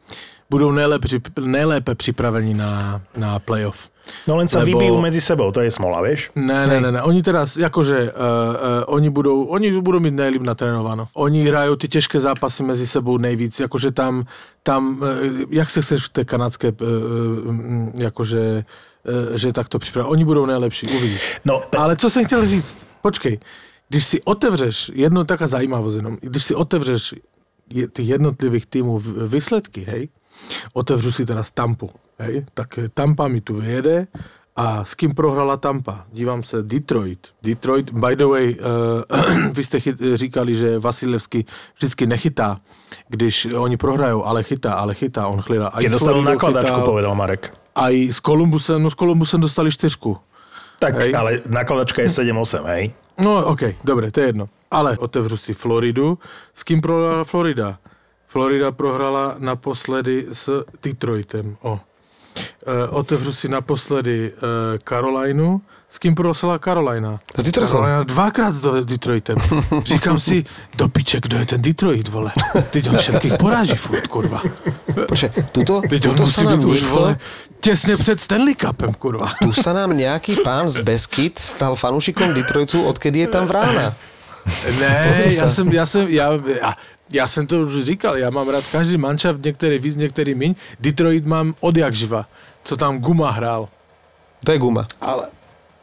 budou nejlépe, nejlépe připraveni na, na playoff. No len sa Lebo... vybijú medzi sebou, to je smola, vieš? Ne, ne, ne, ne. Oni teraz, akože, uh, uh, oni budou, oni budou mít nejlíp natrénováno. Oni hrajú ty těžké zápasy mezi sebou nejvíc, jakože tam, tam, uh, jak se chceš v té kanadské, uh, um, jakože, uh, že takto připravit. Oni budou nejlepší, uvidíš. No, Ale co jsem chtěl říct, počkej, když si otevřeš, jedno taká zajímavost jenom, když si otevřeš je, těch jednotlivých týmů výsledky, hej, otevřu si teraz Tampu, hej, tak Tampa mi tu vyjede A s kým prohrala Tampa? Dívám se, Detroit. Detroit, by the way, uh, vy jste chyt, říkali, že Vasilevsky vždycky nechytá, když oni prohrajou, ale chytá, ale chytá, on chlídá. Keď dostanú nakladačku, povedal Marek. Aj s Kolumbusem, no s Kolumbusem dostali čtyřku. Tak, hej. ale nakladačka je 7-8, hej? No, OK, dobre, to je jedno. Ale otevřu si Floridu. S kým prohrala Florida? Florida prohrala naposledy s Detroitem. O. Uh, otevřu si naposledy uh, Carolinu. S kým prosila Carolina? S Detroitem. Carolina dvakrát s Detroitem. Říkám si, do piče, kdo je ten Detroit, vole? Teď on všetkých poráží furt, kurva. Počkej, tuto, Teď tuto musí byť už, vole, tesne před Stanley Cupem, kurva. tu sa nám nejaký pán z Beskyt stal fanúšikom Detroitu, odkedy je tam vrána. Ne, Pozri sa. já jsem, já jsem, já jsem to už říkal, já mám rád každý manšaft, některý víc, některý míň. Detroit mám od jak živa, co tam Guma hrál. To je guma. Ale,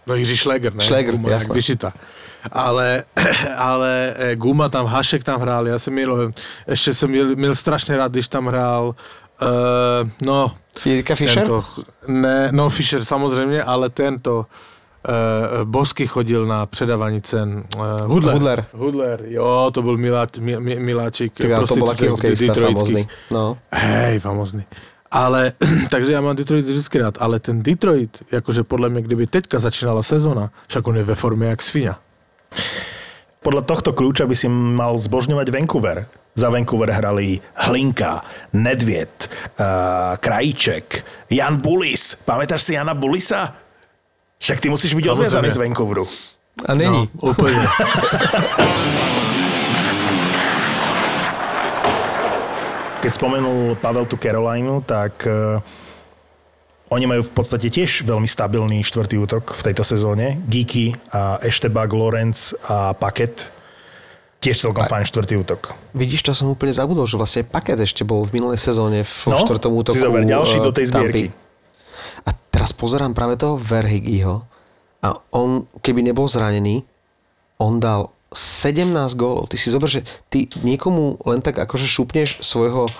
no Jiří Šleger, ne? Šleger, Guma, jasné. vyšita. Ale, ale eh, Guma tam, Hašek tam hrál, já jsem měl, ještě jsem měl, měl strašně rád, když tam hrál, uh, no, Jirka Fischer? tento, ne, no Fischer samozřejmě, ale tento, Bosky chodil na předávání cen. Uh, Hudler. Hudler. Hudler, jo, to byl miláč, mi, mi, miláčik. Tak ale to bol aký prostitutek hokejista famózny. No. Hej, famózny. Ale, takže já mám Detroit vždycky rád, ale ten Detroit, jakože podle mě, kdyby teďka začínala sezona, však on je ve formě jak svinia. Podľa tohto kľúča by si mal zbožňovať Vancouver. Za Vancouver hrali Hlinka, Nedviet, uh, Krajíček, Jan Bulis. Pamätáš si Jana Bulisa? Však ty musíš byť Samozrejme. odviazaný z Vancouveru. A není. No, úplně. Keď spomenul Pavel tú Carolinu, tak uh, oni majú v podstate tiež veľmi stabilný štvrtý útok v tejto sezóne. Geeky a Eštebak, Lorenz a Paket. Tiež celkom fajn štvrtý útok. Vidíš, to som úplne zabudol, že vlastne paket ešte bol v minulej sezóne v No, štvrtom útoku. si zober ďalší eh, do tej Tampy. zbierky. A teraz pozerám práve toho Verhigiho a on, keby nebol zranený, on dal 17 gólov. Ty si zober, že ty niekomu len tak akože šupneš svojho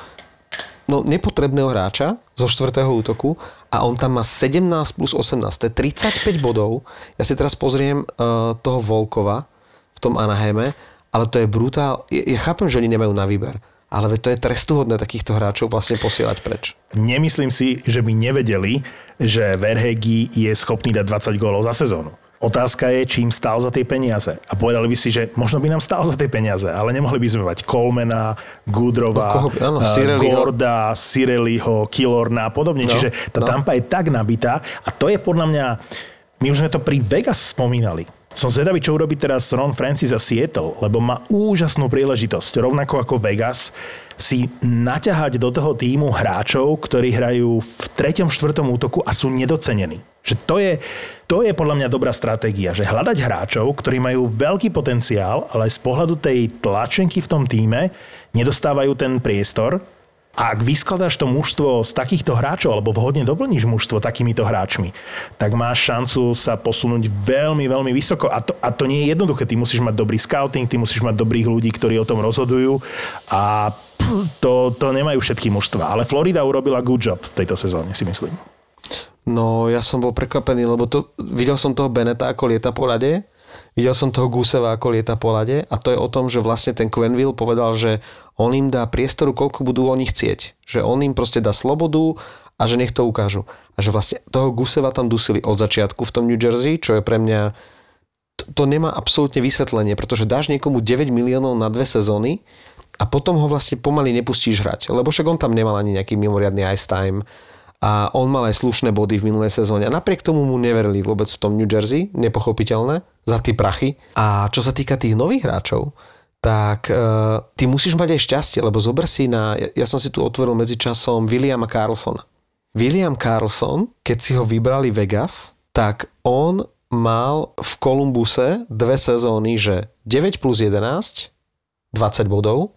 no, nepotrebného hráča zo štvrtého útoku a on tam má 17 plus 18. To je 35 bodov. Ja si teraz pozriem uh, toho Volkova v tom Anaheime, ale to je brutál. Ja, ja chápem, že oni nemajú na výber, ale to je trestuhodné takýchto hráčov vlastne posielať preč. Nemyslím si, že by nevedeli, že Verhegi je schopný dať 20 gólov za sezónu. Otázka je, či im stál za tie peniaze. A povedali by si, že možno by nám stál za tie peniaze, ale nemohli by sme mať Colmana, Gudrova, No, koho áno, eh, Cirelliho. Gorda, Sireliho, Killorna a podobne. No, Čiže tá no. Tampa je tak nabitá a to je podľa mňa, my už sme to pri Vegas spomínali. Som zvedavý, čo urobí teraz Ron Francis a Seattle, lebo má úžasnú príležitosť, rovnako ako Vegas, si naťahať do toho týmu hráčov, ktorí hrajú v treťom, štvrtom útoku a sú nedocenení. Že to je, to je podľa mňa dobrá stratégia, že hľadať hráčov, ktorí majú veľký potenciál, ale z pohľadu tej tlačenky v tom týme nedostávajú ten priestor a ak vyskladáš to mužstvo z takýchto hráčov, alebo vhodne doplníš mužstvo takýmito hráčmi, tak máš šancu sa posunúť veľmi, veľmi vysoko. A to, a to nie je jednoduché. Ty musíš mať dobrý scouting, ty musíš mať dobrých ľudí, ktorí o tom rozhodujú a to, to nemajú všetky mužstva. Ale Florida urobila good job v tejto sezóne, si myslím. No, ja som bol prekvapený, lebo to, videl som toho Beneta, ako lieta po ľade, videl som toho Guseva, ako lieta po ľade a to je o tom, že vlastne ten Quenville povedal, že on im dá priestoru, koľko budú oni chcieť. Že on im proste dá slobodu a že nech to ukážu. A že vlastne toho Guseva tam dusili od začiatku v tom New Jersey, čo je pre mňa to nemá absolútne vysvetlenie, pretože dáš niekomu 9 miliónov na dve sezóny a potom ho vlastne pomaly nepustíš hrať, lebo však on tam nemal ani nejaký mimoriadný ice time a on mal aj slušné body v minulej sezóne a napriek tomu mu neverili vôbec v tom New Jersey, nepochopiteľné, za tie prachy. A čo sa týka tých nových hráčov, tak uh, ty musíš mať aj šťastie, lebo zober si na, ja, ja som si tu otvoril medzičasom Williama Carlsona. William Carlson, keď si ho vybrali Vegas, tak on mal v Kolumbuse dve sezóny, že 9 plus 11, 20 bodov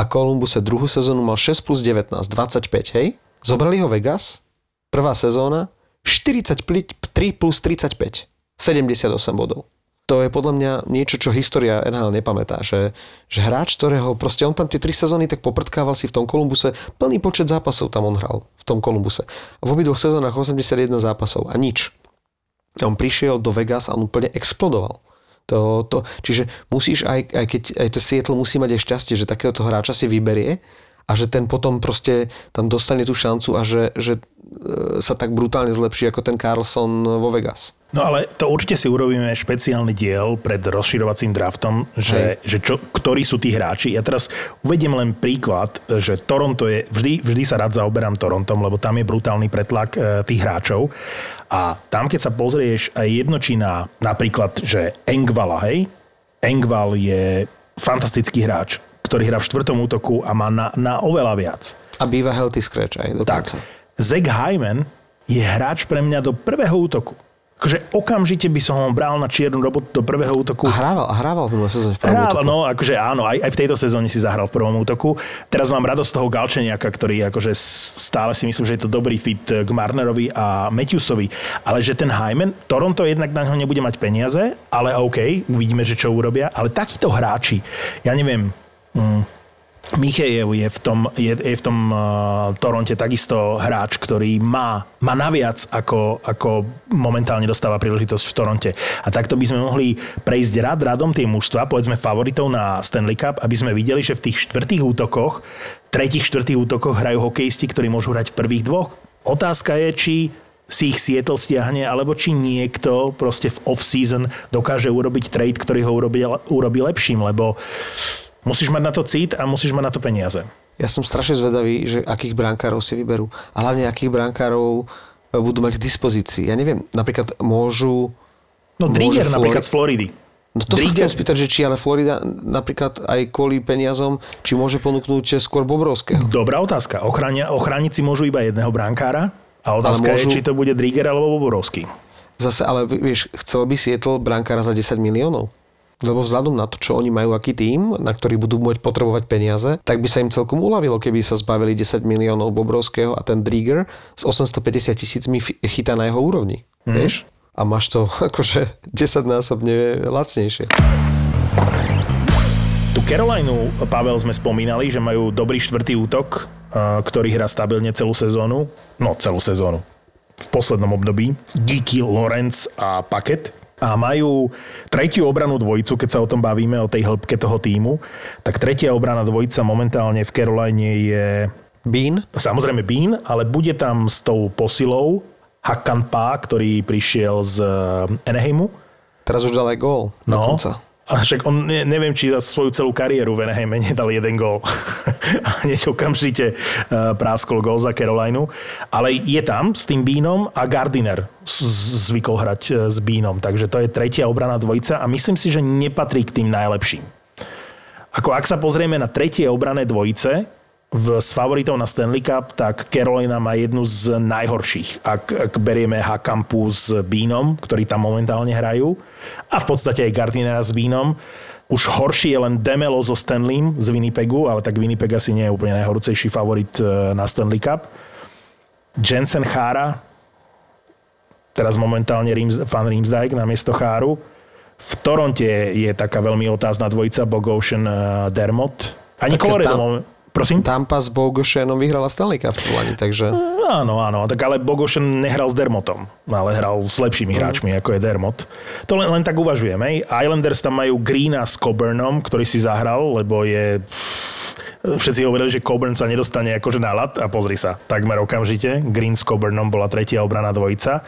a Kolumbuse druhú sezónu mal 6 plus 19, 25, hej? Zobrali ho Vegas, prvá sezóna, 43 plus 35, 78 bodov. To je podľa mňa niečo, čo história NHL nepamätá, že, že hráč, ktorého proste on tam tie tri sezóny tak poprtkával si v tom Kolumbuse, plný počet zápasov tam on hral v tom Kolumbuse. V obidvoch sezónach 81 zápasov a nič. On prišiel do Vegas a on úplne explodoval. To, to, čiže musíš aj, aj keď aj to Seattle musí mať aj šťastie, že takéhoto hráča si vyberie a že ten potom proste tam dostane tú šancu a že, že e, sa tak brutálne zlepší ako ten Carlson vo Vegas. No ale to určite si urobíme špeciálny diel pred rozširovacím draftom, že, že čo, ktorí sú tí hráči. Ja teraz uvediem len príklad, že Toronto je, vždy, vždy sa rád zaoberám Torontom, lebo tam je brutálny pretlak e, tých hráčov. A tam, keď sa pozrieš aj jednočina, napríklad, že Engvala, hej, Engval je fantastický hráč, ktorý hrá v štvrtom útoku a má na, na oveľa viac. A býva healthy scratch aj dokonca. Tak. Zach Hyman je hráč pre mňa do prvého útoku akože okamžite by som ho bral na čiernu robotu do prvého útoku. A hrával, a hrával v sezóne v prvom hrával, útoku. no, akože áno, aj, aj v tejto sezóne si zahral v prvom útoku. Teraz mám radosť toho Galčeniaka, ktorý akože stále si myslím, že je to dobrý fit k Marnerovi a Matthewsovi, ale že ten Hyman, Toronto jednak na neho nebude mať peniaze, ale OK, uvidíme, že čo urobia, ale takíto hráči, ja neviem, mm, Michejev je v tom, je, je v tom uh, Toronte takisto hráč, ktorý má, má naviac, ako, ako momentálne dostáva príležitosť v Toronte. A takto by sme mohli prejsť rad radom tie mužstva, povedzme favoritov na Stanley Cup, aby sme videli, že v tých štvrtých útokoch, tretích štvrtých útokoch hrajú hokejisti, ktorí môžu hrať v prvých dvoch. Otázka je, či si ich Seattle stiahne, alebo či niekto proste v off-season dokáže urobiť trade, ktorý ho urobí, urobí lepším, lebo Musíš mať na to cít a musíš mať na to peniaze. Ja som strašne zvedavý, že akých brankárov si vyberú. A hlavne akých brankárov e, budú mať k dispozícii. Ja neviem, napríklad môžu... No Drigger Flori... napríklad z Floridy. No to Drigger... sa chcem spýtať, že či ale Florida napríklad aj kvôli peniazom, či môže ponúknuť skôr Bobrovského. Dobrá otázka. Ochránia, ochrániť si môžu iba jedného brankára a otázka môžu... je, či to bude Drigger alebo Bobrovský. Zase, ale vieš, chcel by Sietl brankára za 10 miliónov? Lebo vzhľadom na to, čo oni majú, aký tým, na ktorý budú môcť potrebovať peniaze, tak by sa im celkom uľavilo, keby sa zbavili 10 miliónov Bobrovského a ten Drieger s 850 tisícmi chytá na jeho úrovni. Mm. Vieš? A máš to akože 10 násobne lacnejšie. Tu Carolinu, Pavel, sme spomínali, že majú dobrý štvrtý útok, ktorý hrá stabilne celú sezónu. No, celú sezónu. V poslednom období. Geeky, Lorenz a Paket a majú tretiu obranú dvojicu, keď sa o tom bavíme, o tej hĺbke toho týmu, tak tretia obrana dvojica momentálne v Caroline je... Bean? Samozrejme Bean, ale bude tam s tou posilou Hakan Pa, ktorý prišiel z Anaheimu. Teraz už dal aj gól. No, dokonca. A však on, ne, neviem, či za svoju celú kariéru v Anaheime nedal jeden gól. a hneď okamžite uh, práskol gól za Carolinu. Ale je tam s tým Bínom a Gardiner zvykol hrať uh, s Bínom. Takže to je tretia obrana dvojica a myslím si, že nepatrí k tým najlepším. Ako ak sa pozrieme na tretie obrané dvojice, v, s favoritou na Stanley Cup, tak Carolina má jednu z najhorších, ak, ak berieme Hakampu s Bínom, ktorí tam momentálne hrajú, a v podstate aj Gardinera s Bínom. Už horší je len Demelo so Stanleym z Winnipegu, ale tak Winnipeg asi nie je úplne najhorúcejší favorit e, na Stanley Cup. Jensen Chára, teraz momentálne Rims, fan Rimsdijk na miesto Cháru. V Toronte je taká veľmi otázna dvojica Bogosian e, Dermot. Ani Colorado. Prosím? Tampa s Bogošenom vyhrala Stanley Cup v Lani, takže... Áno, áno, tak ale Bogošen nehral s Dermotom, ale hral s lepšími mm. hráčmi, ako je Dermot. To len, len tak uvažujem, hej. Islanders tam majú Greena s Coburnom, ktorý si zahral, lebo je... Všetci hovorili, že Coburn sa nedostane akože na lat a pozri sa, takmer okamžite. Green s Coburnom bola tretia obrana dvojica.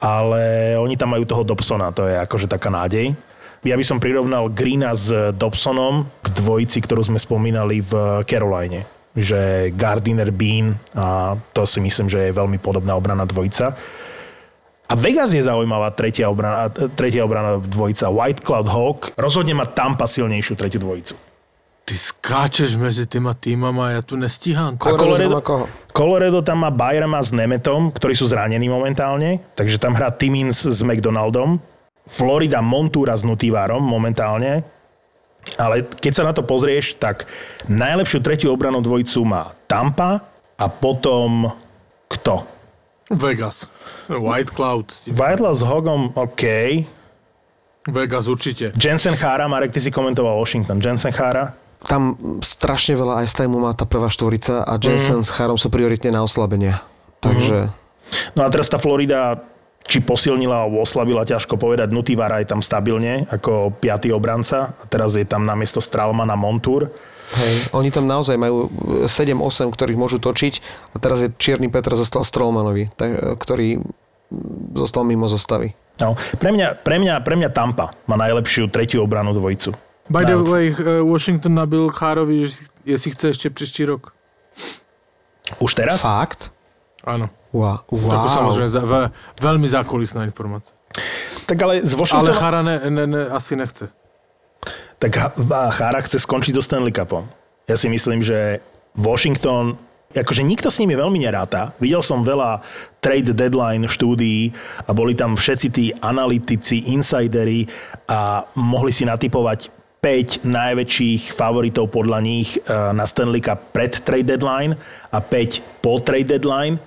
Ale oni tam majú toho Dobsona, to je akože taká nádej. Ja by som prirovnal Greena s Dobsonom k dvojici, ktorú sme spomínali v Caroline že Gardiner Bean a to si myslím, že je veľmi podobná obrana dvojica. A Vegas je zaujímavá tretia obrana, tretia obrana dvojica. White Cloud Hawk rozhodne má Tampa silnejšiu tretiu dvojicu. Ty skáčeš medzi týma týmama, ja tu nestíham. A Colorado, Colorado tam má Byrama s Nemetom, ktorí sú zranení momentálne, takže tam hrá Timmins s McDonaldom. Florida Montúra s Nutivárom momentálne. Ale keď sa na to pozrieš, tak najlepšiu tretiu obranú dvojicu má Tampa a potom kto? Vegas. White Cloud. White Cloud s Hogom, OK. Vegas určite. Jensen Chára, Marek, ty si komentoval Washington. Jensen Chára? Tam strašne veľa aj z má tá prvá štvorica a Jensen mm. s Chárom sú prioritne na oslabenia. Takže... Mm. No a teraz tá Florida či posilnila alebo oslavila, ťažko povedať. Nutivara je tam stabilne ako piatý obranca a teraz je tam namiesto Stralmana Montur. Hej, oni tam naozaj majú 7-8, ktorých môžu točiť a teraz je Čierny Petr zostal Strolmanovi, tak, ktorý zostal mimo zostavy. No, pre, mňa, pre, mňa, pre mňa Tampa má najlepšiu tretiu obranu dvojicu. By the way, eh, Washington nabil Chárovi, jestli chce ešte příští rok. Už teraz? Fakt? Áno. Wow. wow. Ako samozrejme, ve, veľmi zákulisná informácia. Tak ale z Washingtonu... Ale Chára ne, ne, ne, asi nechce. Tak Chára chce skončiť so Stanley Cupom. Ja si myslím, že Washington akože nikto s nimi veľmi neráta. Videl som veľa trade deadline štúdií a boli tam všetci tí analytici, insidery a mohli si natypovať 5 najväčších favoritov podľa nich eh, na Stanley Cup pred trade deadline a 5 po trade deadline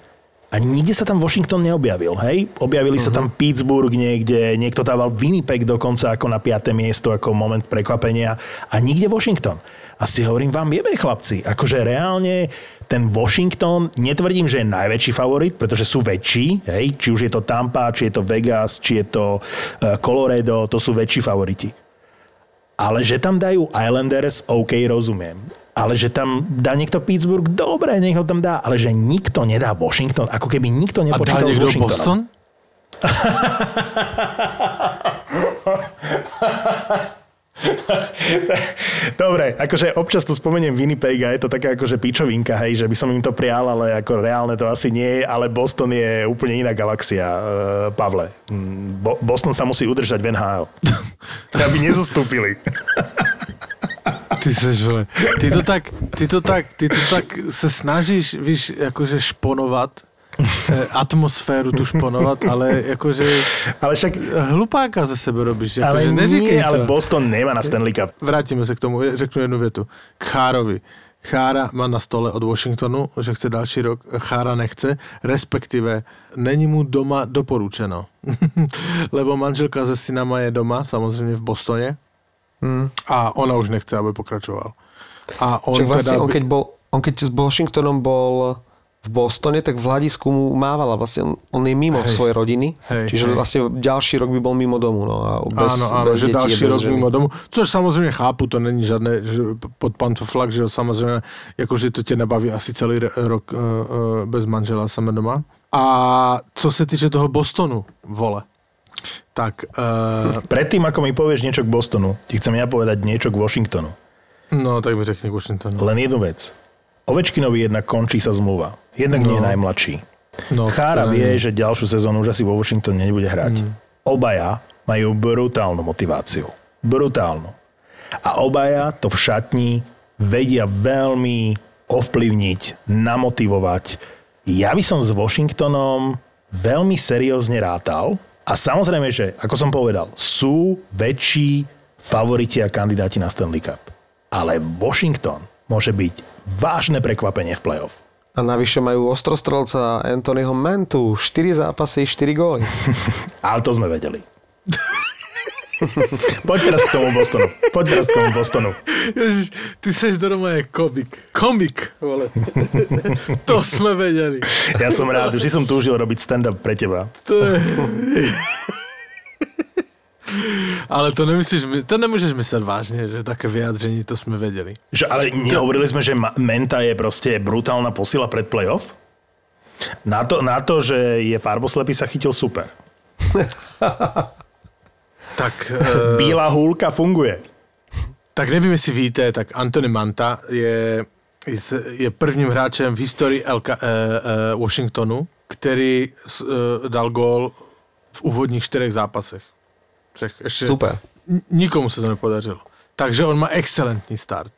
a nikde sa tam Washington neobjavil, hej? Objavili uh-huh. sa tam Pittsburgh niekde, niekto dával Winnipeg dokonca ako na 5. miesto, ako moment prekvapenia a nikde Washington. A si hovorím vám, jebe chlapci, akože reálne ten Washington, netvrdím, že je najväčší favorit, pretože sú väčší, hej? či už je to Tampa, či je to Vegas, či je to eh, Colorado, to sú väčší favoriti. Ale že tam dajú Islanders, OK, rozumiem ale že tam dá niekto Pittsburgh, dobre, nech ho tam dá, ale že nikto nedá Washington, ako keby nikto nepočítal s Washingtonom. Boston? Dobre, akože občas to spomeniem Winnipeg a je to taká akože pičovinka, hej, že by som im to prial, ale ako reálne to asi nie je, ale Boston je úplne iná galaxia, uh, Pavle. Mm, Bo- Boston sa musí udržať v NHL. aby nezostúpili. Ty seš, vole. Ty to tak, ty to tak, ty to tak se snažíš, víš, akože šponovat eh, atmosféru tu šponovat, ale akože ale však hlupáka ze sebe robíš. Akože ale nie, to. ale Boston nemá na Stanley Cup. Vrátime se k tomu, řeknu jednu větu. K Chárovi. Chára má na stole od Washingtonu, že chce další rok, Chára nechce, respektive není mu doma doporučeno. Lebo manželka se synama je doma, samozřejmě v Bostoně, Hmm. A ona už nechce, aby pokračoval. A on, Však vlastne teda... on, keď bol, on keď s Washingtonom bol v Bostone, tak v hľadisku mu mávala. Vlastne on, on je mimo hej. svojej rodiny, hej, čiže hej. vlastne ďalší rok by bol mimo domu. No, a bez, áno, áno, bez že detí, ďalší rok ženy. mimo domu. Což samozřejmě chápu, to není žádné že pod pantoflak, že samozřejmě, jakože to tě nebaví asi celý rok uh, uh, bez manžela sama doma. A co se týče toho Bostonu, vole, tak... Uh... Predtým, ako mi povieš niečo k Bostonu, ti chcem ja povedať niečo k Washingtonu. No, tak mi řekni k Washingtonu. Len jednu vec. Ovečkinovi jednak končí sa zmluva. Jednak no. nie je najmladší. No, Chára vie, že ďalšiu sezónu už asi vo Washingtone nebude hrať. Mm. Obaja majú brutálnu motiváciu. Brutálnu. A obaja to v šatni vedia veľmi ovplyvniť, namotivovať. Ja by som s Washingtonom veľmi seriózne rátal, a samozrejme, že, ako som povedal, sú väčší favoriti a kandidáti na Stanley Cup. Ale Washington môže byť vážne prekvapenie v playoff. A navyše majú ostrostrelca Anthonyho Mentu. 4 zápasy, 4 góly. Ale to sme vedeli. Poď teraz k tomu Bostonu. Poď teraz k tomu Bostonu. Ježiš, ty seš normálne komik. Komik, vole. to sme vedeli. Ja som rád, že som túžil robiť stand-up pre teba. To je... Ale to nemyslíš, to nemôžeš mysleť vážne, že také vyjadření to sme vedeli. Že, ale nehovorili sme, že Menta je proste brutálna posila pred playoff? Na to, na to, že je farboslepý, sa chytil super. Tak, uh, Bílá hůlka funguje. Tak nevím, jestli víte, tak Anthony Manta je, je prvním hráčem v historii LK, uh, uh, Washingtonu, který uh, dal gól v úvodních čtyřech zápasech. Však ještě Super. Nikomu se to nepodařilo. Takže on má excelentní start.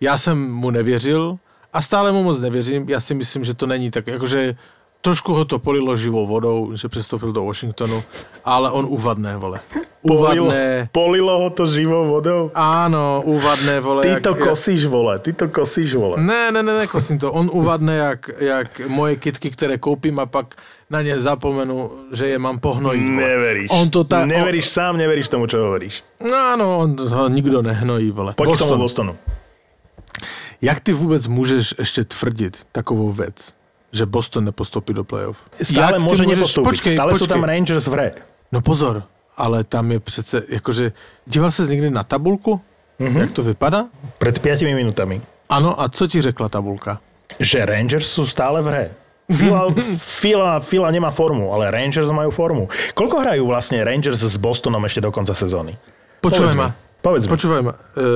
Já jsem mu nevěřil a stále mu moc nevěřím. Já si myslím, že to není tak, jakože trošku ho to polilo živou vodou, že přestoupil do Washingtonu, ale on uvadné, vole. Uvadné. Polilo, polilo ho to živou vodou? Áno, uvadné, vole. Ty to jak, kosíš, vole, ty to kosíš, vole. Ne, ne, ne, nekosím to. On uvadné, jak, jak moje kitky, které koupím a pak na ne zapomenu, že je mám pohnojiť. Vole. Neveríš. On to ta, neveríš on... sám, neveríš tomu, čo hovoríš. No áno, on ho nikdo nehnojí, vole. Poď Boston. k tomu Bostonu. Jak ty vůbec můžeš ještě tvrdit takovou věc? Že Boston nepostoupí do playoff. Stále Jak môže môžeš- nepostúpiť. počkej, Stále sú počkej. tam Rangers v hre. No pozor, ale tam je přece, jakože, díval ses někdy na tabulku? Mm-hmm. Jak to vypadá? Pred 5 minútami. Ano, a co ti řekla tabulka? Že Rangers sú stále v hre. Fila, Fila, Fila nemá formu, ale Rangers majú formu. Koľko hrajú vlastne Rangers s Bostonom ešte do konca sezóny? Počúvaj Povedz ma. Povedz mi. Počúvaj ma. E,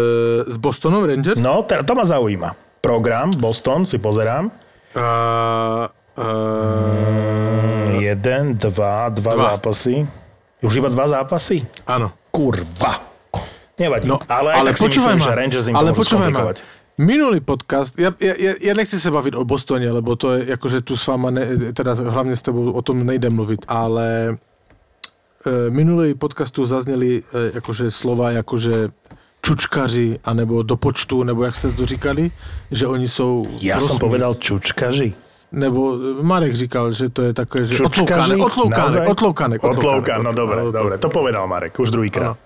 s Bostonom Rangers? No, to ma zaujíma. Program, Boston, si pozerám. A, a, Jeden, dva, dva, Dva. zápasy. Už iba dva zápasy? áno. Kurva. Nevadí. No, ale, aj tak počúvaj myslím, ma, že Rangers im ale počúvaj ma. Minulý podcast, ja, ja, ja, nechci sa baviť o Bostone, lebo to je akože tu s váma, ne, teda hlavne s tebou o tom nejde mluvit, ale e, minulý podcast tu zazneli e, akože slova akože čučkaři, anebo do počtu, nebo jak ste to říkali, že oni. Ja som prosmí. povedal čučkaži. Nebo e, Marek říkal, že to je také, že otloukánek, otloukánek, otloukánek, Otloukan, no dobre, otloukánek. dobre. To povedal Marek, už druhýkrát.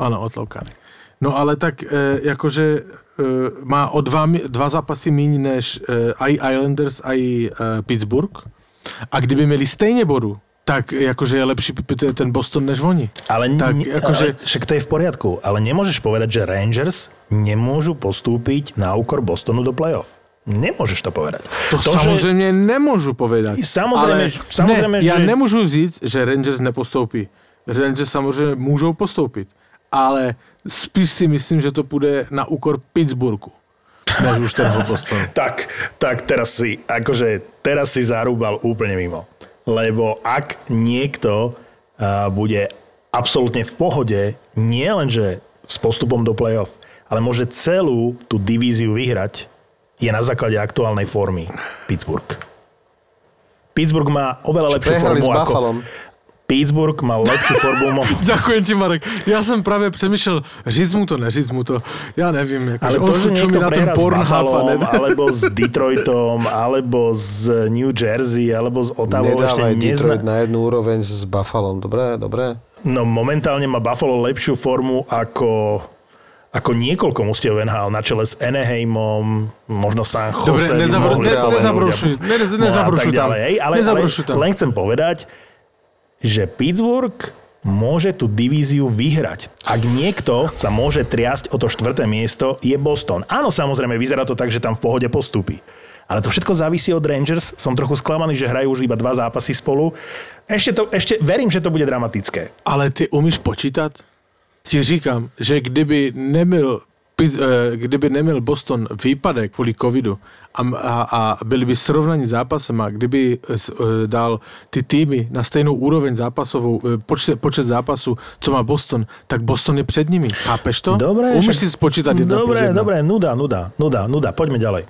Áno, otloukánek. No ale tak e, jakože e, má o dva, dva zápasy míň než e, aj Islanders, aj e, Pittsburgh. A kdyby měli stejně bodu, tak jakože je lepší ten Boston než oni. Ale, Tak, akože- ale však to je v poriadku, ale nemôžeš povedať, že Rangers nemôžu postúpiť na úkor Bostonu do playoff. Nemôžeš to povedať. To, to samozřejmě že... nemůžu povedať. Samozrejme, ale samozrejme, ne, já že- nemůžu říct, že Rangers nepostoupí. Rangers samozřejmě můžou postoupit, ale spíš si myslím, že to půjde na úkor Pittsburghu, než už. Tak, tak teraz si, akože teraz si zarúbal úplne mimo. Lebo ak niekto uh, bude absolútne v pohode, nie len, že s postupom do playoff, ale môže celú tú divíziu vyhrať, je na základe aktuálnej formy Pittsburgh. Pittsburgh má oveľa lepšiu Prehrali formu s ako... Pittsburgh má lepšiu formu... Ďakujem ti, Marek. Ja som práve přemýšlel, říct mu to, neříct mu to. Ja nevím. Jako, Ale on to, že niekto na ten Pornhub alebo s Detroitom, alebo z New Jersey, alebo z Ottawa ešte Nedávaj nezna... Detroit na jednu úroveň s Buffalom. Dobre, dobre. No momentálne má Buffalo lepšiu formu ako ako niekoľko mustiev NHL na čele s Anaheimom, možno San Jose. Dobre, ne- nezabrušuj, ne- No nezabrušuj tam. ďalej, ale, ale, Nezabrušuj tam. len chcem povedať, že Pittsburgh môže tú divíziu vyhrať. Ak niekto sa môže triasť o to štvrté miesto, je Boston. Áno, samozrejme, vyzerá to tak, že tam v pohode postupí. Ale to všetko závisí od Rangers. Som trochu sklamaný, že hrajú už iba dva zápasy spolu. Ešte, to, ešte verím, že to bude dramatické. Ale ty umíš počítat? Ti říkám, že kdyby Pit- eh, kdyby neměl Boston výpadek kvůli covidu a, a, a byli by srovnaní zápasem a kdyby eh, dal ty týmy na stejnou úroveň zápasovou, eh, počet, počet zápasů, co má Boston, tak Boston je před nimi. Chápeš to? Dobre, Umíš však- si spočítat jedna Dobre, jedna. dobre, nuda, nuda, nuda, nuda. Poďme ďalej.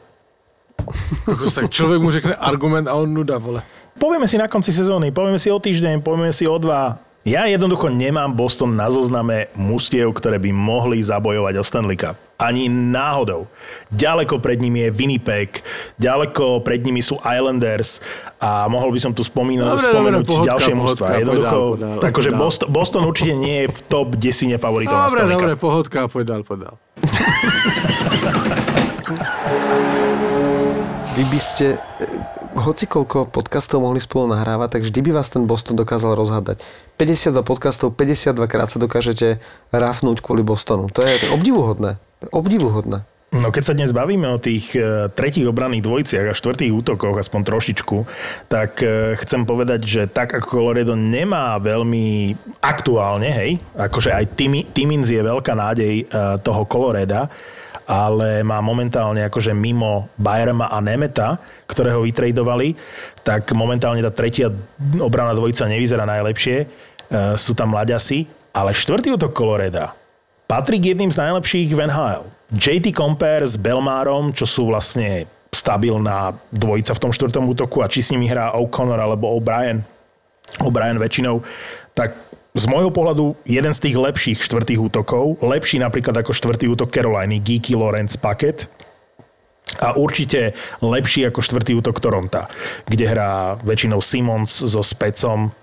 Kokos, tak člověk mu řekne argument a on nuda, vole. Povieme si na konci sezóny, povieme si o týždeň, povieme si o dva. Ja jednoducho nemám Boston na zozname mustiev, ktoré by mohli zabojovať o Stanley Cup. Ani náhodou. Ďaleko pred nimi je Winnipeg, ďaleko pred nimi sú Islanders a mohol by som tu spomínať, Dobre, spomenúť dobre, pohodka, ďalšie mužstva. Jednoducho, dál. Boston, Boston určite nie je v top desine favoritov na Dobre, Stanley Cup. dobre, pohodka, poď dál. Vy by ste hoci koľko podcastov mohli spolu nahrávať, tak vždy by vás ten Boston dokázal rozhádať. 52 podcastov, 52 krát sa dokážete rafnúť kvôli Bostonu. To je obdivuhodné. Obdivuhodné. No keď sa dnes bavíme o tých e, tretích obranných dvojciach a štvrtých útokoch, aspoň trošičku, tak e, chcem povedať, že tak ako Colorado nemá veľmi aktuálne, hej, akože aj Timmins je veľká nádej e, toho Coloreda, ale má momentálne akože mimo Bayerma a Nemeta, ktorého vytredovali, tak momentálne tá tretia obranná dvojica nevyzerá najlepšie. E, Sú tam mladiasi, ale štvrtý útok Coloreda patrí k jedným z najlepších v NHL. JT Compare s Belmárom, čo sú vlastne stabilná dvojica v tom štvrtom útoku a či s nimi hrá O'Connor alebo O'Brien, O'Brien väčšinou, tak z môjho pohľadu jeden z tých lepších štvrtých útokov, lepší napríklad ako štvrtý útok Caroliny, Geeky Lawrence Packet, a určite lepší ako štvrtý útok Toronta, kde hrá väčšinou Simons so Specom,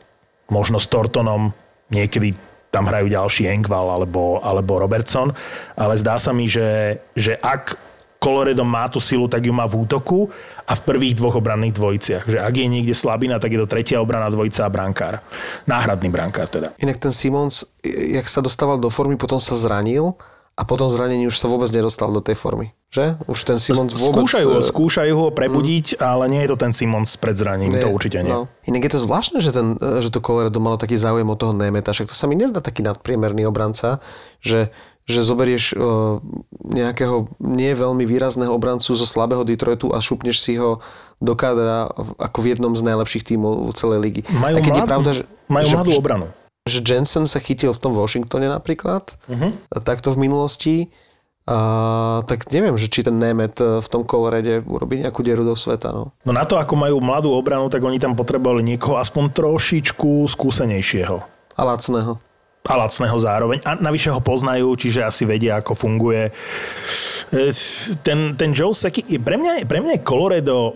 možno s Tortonom, niekedy tam hrajú ďalší Engval alebo, alebo Robertson, ale zdá sa mi, že, že ak Coloredo má tú silu, tak ju má v útoku a v prvých dvoch obranných dvojiciach. Že ak je niekde slabina, tak je to tretia obrana dvojica a brankár. Náhradný brankár teda. Inak ten Simons, jak sa dostával do formy, potom sa zranil a potom zranení už sa vôbec nedostal do tej formy. Že? Už ten Simons vôbec... Skúšajú ho, skúšajú ho prebudiť, mm. ale nie je to ten Simons pred zraním, nie, to určite nie. No. Inak je to zvláštne, že, ten, že to Colorado malo taký záujem od toho Nemeta, však to sa mi nezdá taký nadpriemerný obranca, že že zoberieš uh, nejakého nie veľmi výrazného obrancu zo slabého Detroitu a šupneš si ho do kádra ako v jednom z najlepších tímov celej ligy. Majú, a keď mladú, je pravda, že, majú že, mladú obranu. Že Jensen sa chytil v tom Washingtone napríklad, uh-huh. takto v minulosti. A, tak neviem, že či ten Nemet e, v tom kolorede urobí nejakú dieru do sveta. No. no na to, ako majú mladú obranu, tak oni tam potrebovali niekoho aspoň trošičku skúsenejšieho. A lacného a lacného zároveň. A navyše ho poznajú, čiže asi vedia, ako funguje. E, ten, ten Joe Seki, pre mňa, pre mňa je Colorado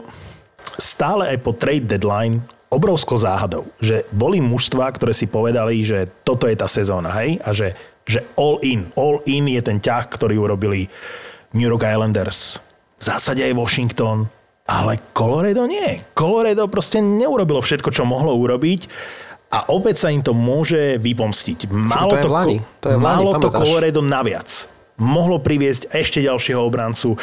stále aj po trade deadline obrovskou záhadou, že boli mužstva, ktoré si povedali, že toto je tá sezóna, hej, a že, že all in, all in je ten ťah, ktorý urobili New York Islanders, v zásade aj Washington, ale Colorado nie. Colorado proste neurobilo všetko, čo mohlo urobiť a opäť sa im to môže vypomstiť. Malo to, je vlani. to, je malo to Colorado naviac mohlo priviesť ešte ďalšieho obrancu.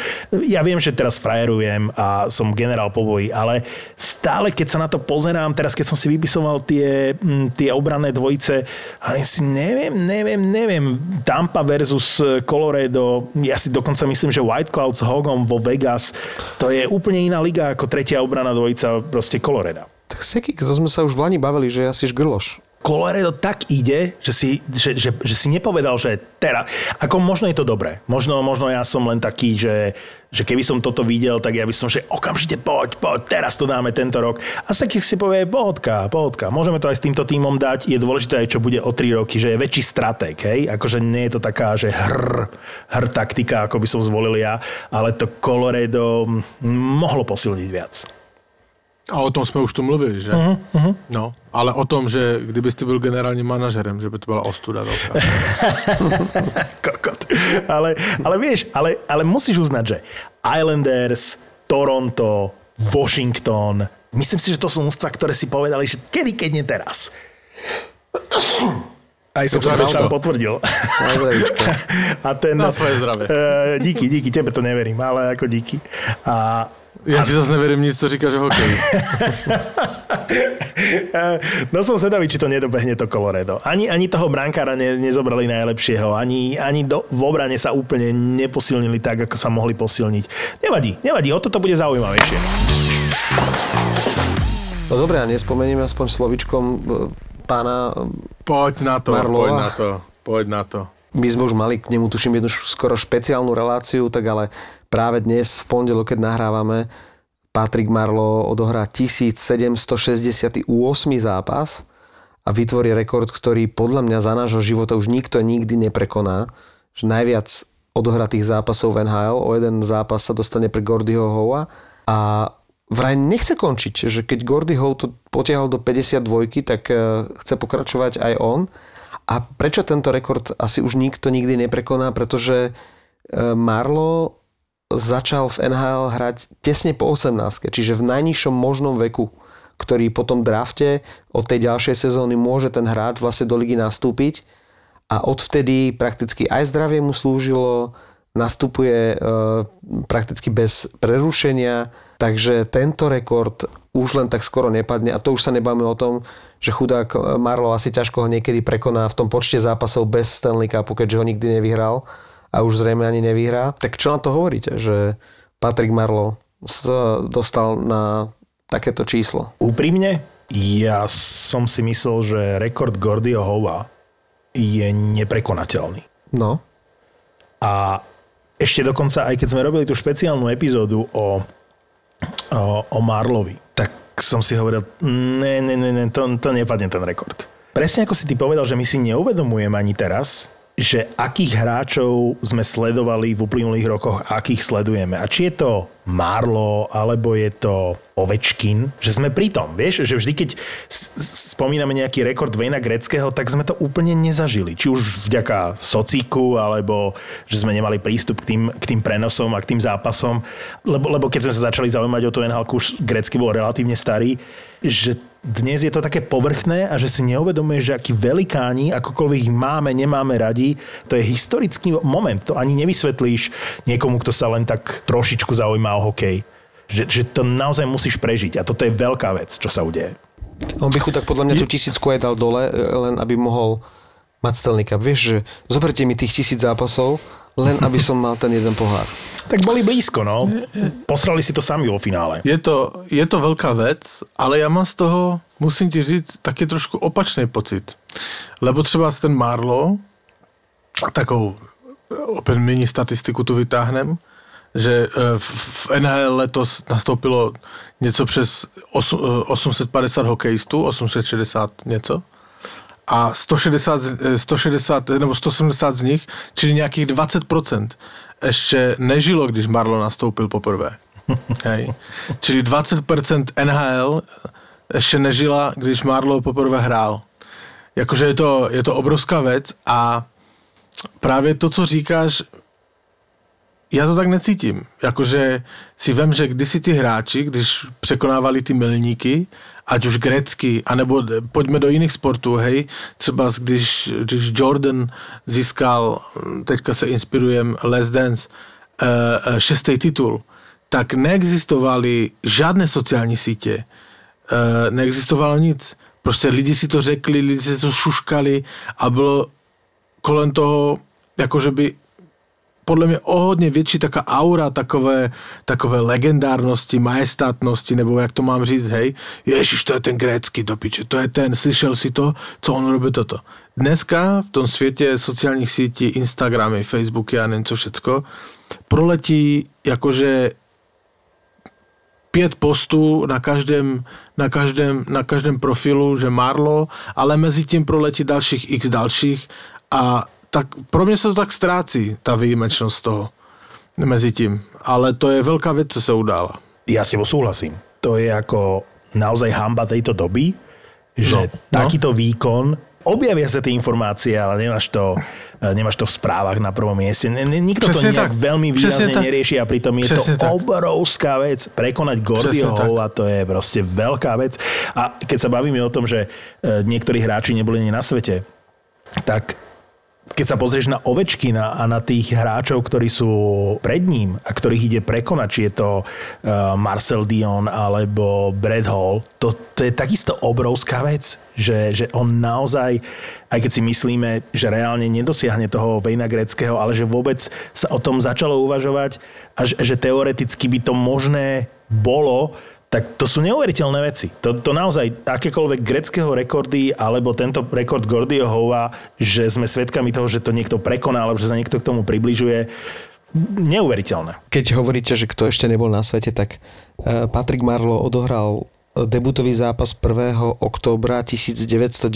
Ja viem, že teraz frajerujem a som generál po boji, ale stále, keď sa na to pozerám, teraz keď som si vypisoval tie, mm, tie obranné dvojice, ale si neviem, neviem, neviem. Tampa versus Colorado, ja si dokonca myslím, že White Cloud s Hogom vo Vegas, to je úplne iná liga ako tretia obrana dvojica proste Colorado. Tak Sekik, to sme sa už v Lani bavili, že asi žgrloš. Colorado tak ide, že si, že, že, že si nepovedal, že teraz, ako možno je to dobré. Možno, možno ja som len taký, že, že keby som toto videl, tak ja by som, že okamžite poď, poď, teraz to dáme tento rok. A z si povie, pohodka, pohodka, môžeme to aj s týmto týmom dať, je dôležité aj čo bude o 3 roky, že je väčší stratek, hej, akože nie je to taká, že hr, hr taktika, ako by som zvolil ja, ale to Colorado mohlo posilniť viac. A o tom jsme už tu mluvili, že? Uh-huh, uh-huh. No, ale o tom, že kdybyste byl generálním manažerem, že by to byla ostuda veľká. Kokot. Ale, ale vieš, ale, ale musíš uznať, že Islanders, Toronto, Washington, myslím si, že to sú mústva, ktoré si povedali, že kedy, keď nie teraz. Aj som si to sám potvrdil. A ten, Na tvoje zdravie. Uh, díky, díky, tebe to neverím, ale ako díky. A ja ti zase neverím nic, co říkáš o hokeji. no som sedavý, či to nedobehne to Colorado. Ani, ani toho brankára ne, nezobrali najlepšieho, ani, ani do, v obrane sa úplne neposilnili tak, ako sa mohli posilniť. Nevadí, nevadí, o toto bude zaujímavejšie. No dobré, a nespomenieme aspoň slovičkom e, pána Poď na to, Marlova. poď na to, poď na to. My sme už mali k nemu, tuším, jednu skoro špeciálnu reláciu, tak ale práve dnes v pondelok, keď nahrávame, Patrick Marlo odohrá 1768. zápas a vytvorí rekord, ktorý podľa mňa za nášho života už nikto nikdy neprekoná. Že najviac odohratých zápasov v NHL, o jeden zápas sa dostane pre Gordyho Howa a vraj nechce končiť, že keď Gordy Howe to potiahol do 52, tak eh, chce pokračovať aj on a prečo tento rekord asi už nikto nikdy neprekoná? Pretože e, Marlo začal v NHL hrať tesne po 18, čiže v najnižšom možnom veku, ktorý po tom drafte od tej ďalšej sezóny môže ten hráč vlastne do ligy nastúpiť. A odvtedy prakticky aj zdravie mu slúžilo, nastupuje e, prakticky bez prerušenia, takže tento rekord už len tak skoro nepadne. A to už sa nebáme o tom, že chudák eh, Marlo asi ťažko ho niekedy prekoná v tom počte zápasov bez Stanley Cupu, keďže ho nikdy nevyhral a už zrejme ani nevyhrá. Tak čo na to hovoríte, že Patrick Marlo sa dostal na takéto číslo? Úprimne, ja som si myslel, že rekord Gordyho Hova je neprekonateľný. No. A ešte dokonca, aj keď sme robili tú špeciálnu epizódu o, o, o Marlovi, som si hovoril, ne, ne, ne, ne to, to nepadne ten rekord. Presne ako si ty povedal, že my si neuvedomujeme ani teraz, že akých hráčov sme sledovali v uplynulých rokoch, akých sledujeme. A či je to Marlo, alebo je to Ovečkin, že sme pri tom, vieš, že vždy, keď spomíname nejaký rekord Vejna Greckého, tak sme to úplne nezažili. Či už vďaka socíku, alebo že sme nemali prístup k tým, k tým prenosom a k tým zápasom. Lebo, lebo keď sme sa začali zaujímať o tú NHL, už Grecky bol relatívne starý, že dnes je to také povrchné a že si neuvedomuješ, že akí velikáni, akokoľvek ich máme, nemáme radi, to je historický moment. To ani nevysvetlíš niekomu, kto sa len tak trošičku zaujíma o hokej. Že, že to naozaj musíš prežiť a toto je veľká vec, čo sa udeje. On by tak podľa mňa tú tisícku aj dal dole, len aby mohol mať stelníka. Vieš, že zoberte mi tých tisíc zápasov, len aby som mal ten jeden pohár. Tak boli blízko, no. Posrali si to sami vo finále. Je to, je to veľká vec, ale ja mám z toho, musím ti říct, taky trošku opačný pocit. Lebo třeba ten Marlo, takovou opět mini statistiku tu vytáhnem, že e, v NHL letos nastoupilo něco přes 850 e, hokejistů, 860 něco a 160, 160 nebo 170 z nich, čili nějakých 20%, ještě nežilo, když Marlo nastoupil poprvé. Hej. Čili 20% NHL ještě nežila, když Marlo poprvé hrál. Jakože je to, je to obrovská věc a právě to, co říkáš, já to tak necítím. Jakože si vem, že kdysi ty hráči, když překonávali ty milníky, ať už grecky, anebo pojďme do jiných sportů, hej, třeba když, když Jordan získal, teďka se inspirujem, Les Dance, uh, šestý titul, tak neexistovali žádné sociální sítě, uh, neexistovalo nic. Prostě lidi si to řekli, lidi si to šuškali a bylo kolem toho, jakože by podľa mňa o hodně větší taká aura takové, takové legendárnosti, majestátnosti, nebo jak to mám říct, hej, ježiš, to je ten grécky do to je ten, slyšel si to, co on robí toto. Dneska v tom světě sociálních sítí, Instagramy, Facebooky a nevím co všecko, proletí jakože pět postů na každém, na každém, na každém profilu, že Marlo, ale mezi tím proletí dalších x dalších a tak pro mě se to tak ztrácí, ta výjimečnost toho mezi tím. Ale to je veľká vec, co sa udála. Ja s tebou súhlasím. To je ako naozaj hamba tejto doby, že no, no. takýto no. výkon, objavia sa tie informácie, ale nemáš to, eh, nemáš to v správach na prvom mieste. Nikto Přesne to nejak tak. veľmi výrazne tak. nerieši a pritom je Přesne to tak. obrovská vec. Prekonať Gordioho a to je proste veľká vec. A keď sa bavíme o tom, že eh, niektorí hráči neboli ani na svete, tak keď sa pozrieš na Ovečkina a na tých hráčov, ktorí sú pred ním a ktorých ide prekonať, či je to uh, Marcel Dion alebo Brad Hall, to, to je takisto obrovská vec, že, že on naozaj, aj keď si myslíme, že reálne nedosiahne toho Vejna Greckého, ale že vôbec sa o tom začalo uvažovať a že, že teoreticky by to možné bolo, tak to sú neuveriteľné veci. To, to naozaj akékoľvek greckého rekordy alebo tento rekord Gordiohova, že sme svedkami toho, že to niekto prekoná alebo že sa niekto k tomu približuje, neuveriteľné. Keď hovoríte, že kto ešte nebol na svete, tak e, Patrick Marlo odohral debutový zápas 1. októbra 1997,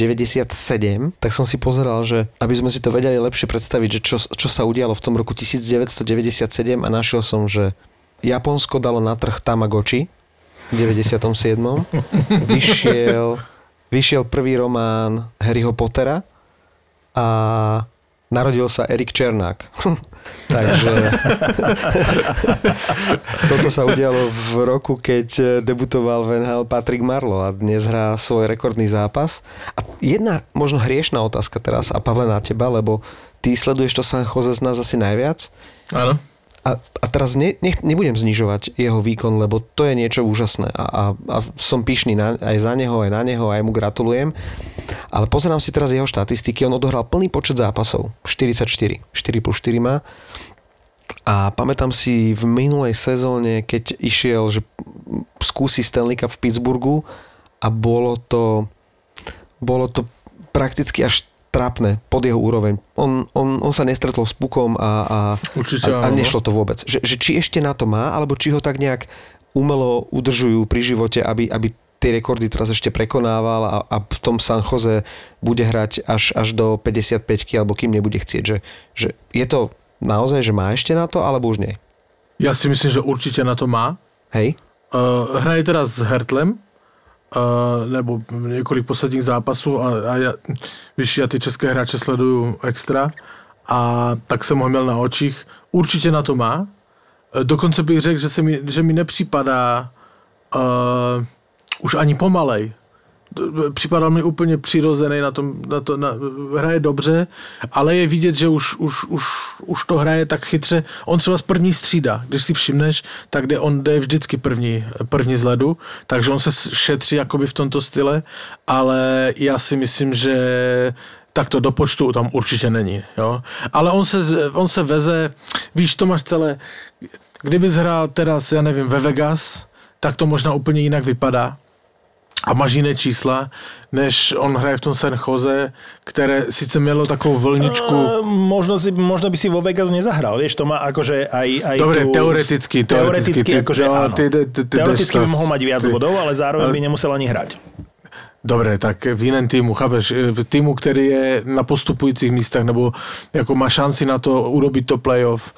tak som si pozeral, že aby sme si to vedeli lepšie predstaviť, že čo, čo sa udialo v tom roku 1997 a našiel som, že Japonsko dalo na trh Tamagotchi, 97. vyšiel, vyšiel prvý román Harryho Pottera a narodil sa Erik Černák. Takže toto sa udialo v roku, keď debutoval v NHL Patrick Marlo a dnes hrá svoj rekordný zápas. A jedna možno hriešná otázka teraz a Pavle na teba, lebo ty sleduješ to San Jose z nás asi najviac. Áno. A, a teraz ne, ne, nebudem znižovať jeho výkon, lebo to je niečo úžasné a, a, a som pyšný na, aj za neho, aj na neho, aj mu gratulujem. Ale pozerám si teraz jeho štatistiky, on odohral plný počet zápasov, 44, 4 plus 4 má. A pamätám si v minulej sezóne, keď išiel, že skúsi Stanley Cup v Pittsburghu a bolo to, bolo to prakticky až trápne pod jeho úroveň. On, on, on sa nestretol s pukom a, a, Určite, a, a nešlo to vôbec. Že, že či ešte na to má, alebo či ho tak nejak umelo udržujú pri živote, aby, aby tie rekordy teraz ešte prekonával a, a v tom San Jose bude hrať až, až do 55 alebo kým nebude chcieť. Že, že je to naozaj, že má ešte na to, alebo už nie? Ja si myslím, že určite na to má. Hej? Uh, hraje teraz s Hertlem, uh, nebo několik posledních zápasů a, a ja, víš, já ty české hráče sleduju extra a tak jsem ho měl na očích. Určitě na to má. Uh, dokonce bych řekl, že, se mi, že mi nepřipadá uh, už ani pomalej připadal mi úplně přirozený na tom, na to, na, hraje dobře, ale je vidět, že už, už, už, už to hraje tak chytře. On třeba z první střída, když si všimneš, tak jde, on jde vždycky první, první z ledu, takže on se šetří jakoby v tomto style, ale já si myslím, že tak to do počtu tam určitě není. Jo? Ale on se, on se veze, víš, to máš celé, kdybys hrál teraz, já nevím, ve Vegas, tak to možná úplně jinak vypadá a máš jiné čísla, než on hraje v tom San Jose, které sice mělo takovou vlničku. Uh, možno, si, možno by si vo Vegas nezahral, vieš, to má akože aj, aj Dobre, tú, teoreticky, teoreticky, teoreticky, akože no, áno. Ty, ty, ty, ty, teoreticky by mohol mať viac bodov, ale zároveň by nemusel ani hrať. Dobre, tak v jiném týmu, chápeš, v týmu, který je na postupujících místech, nebo jako má šanci na to urobit to playoff,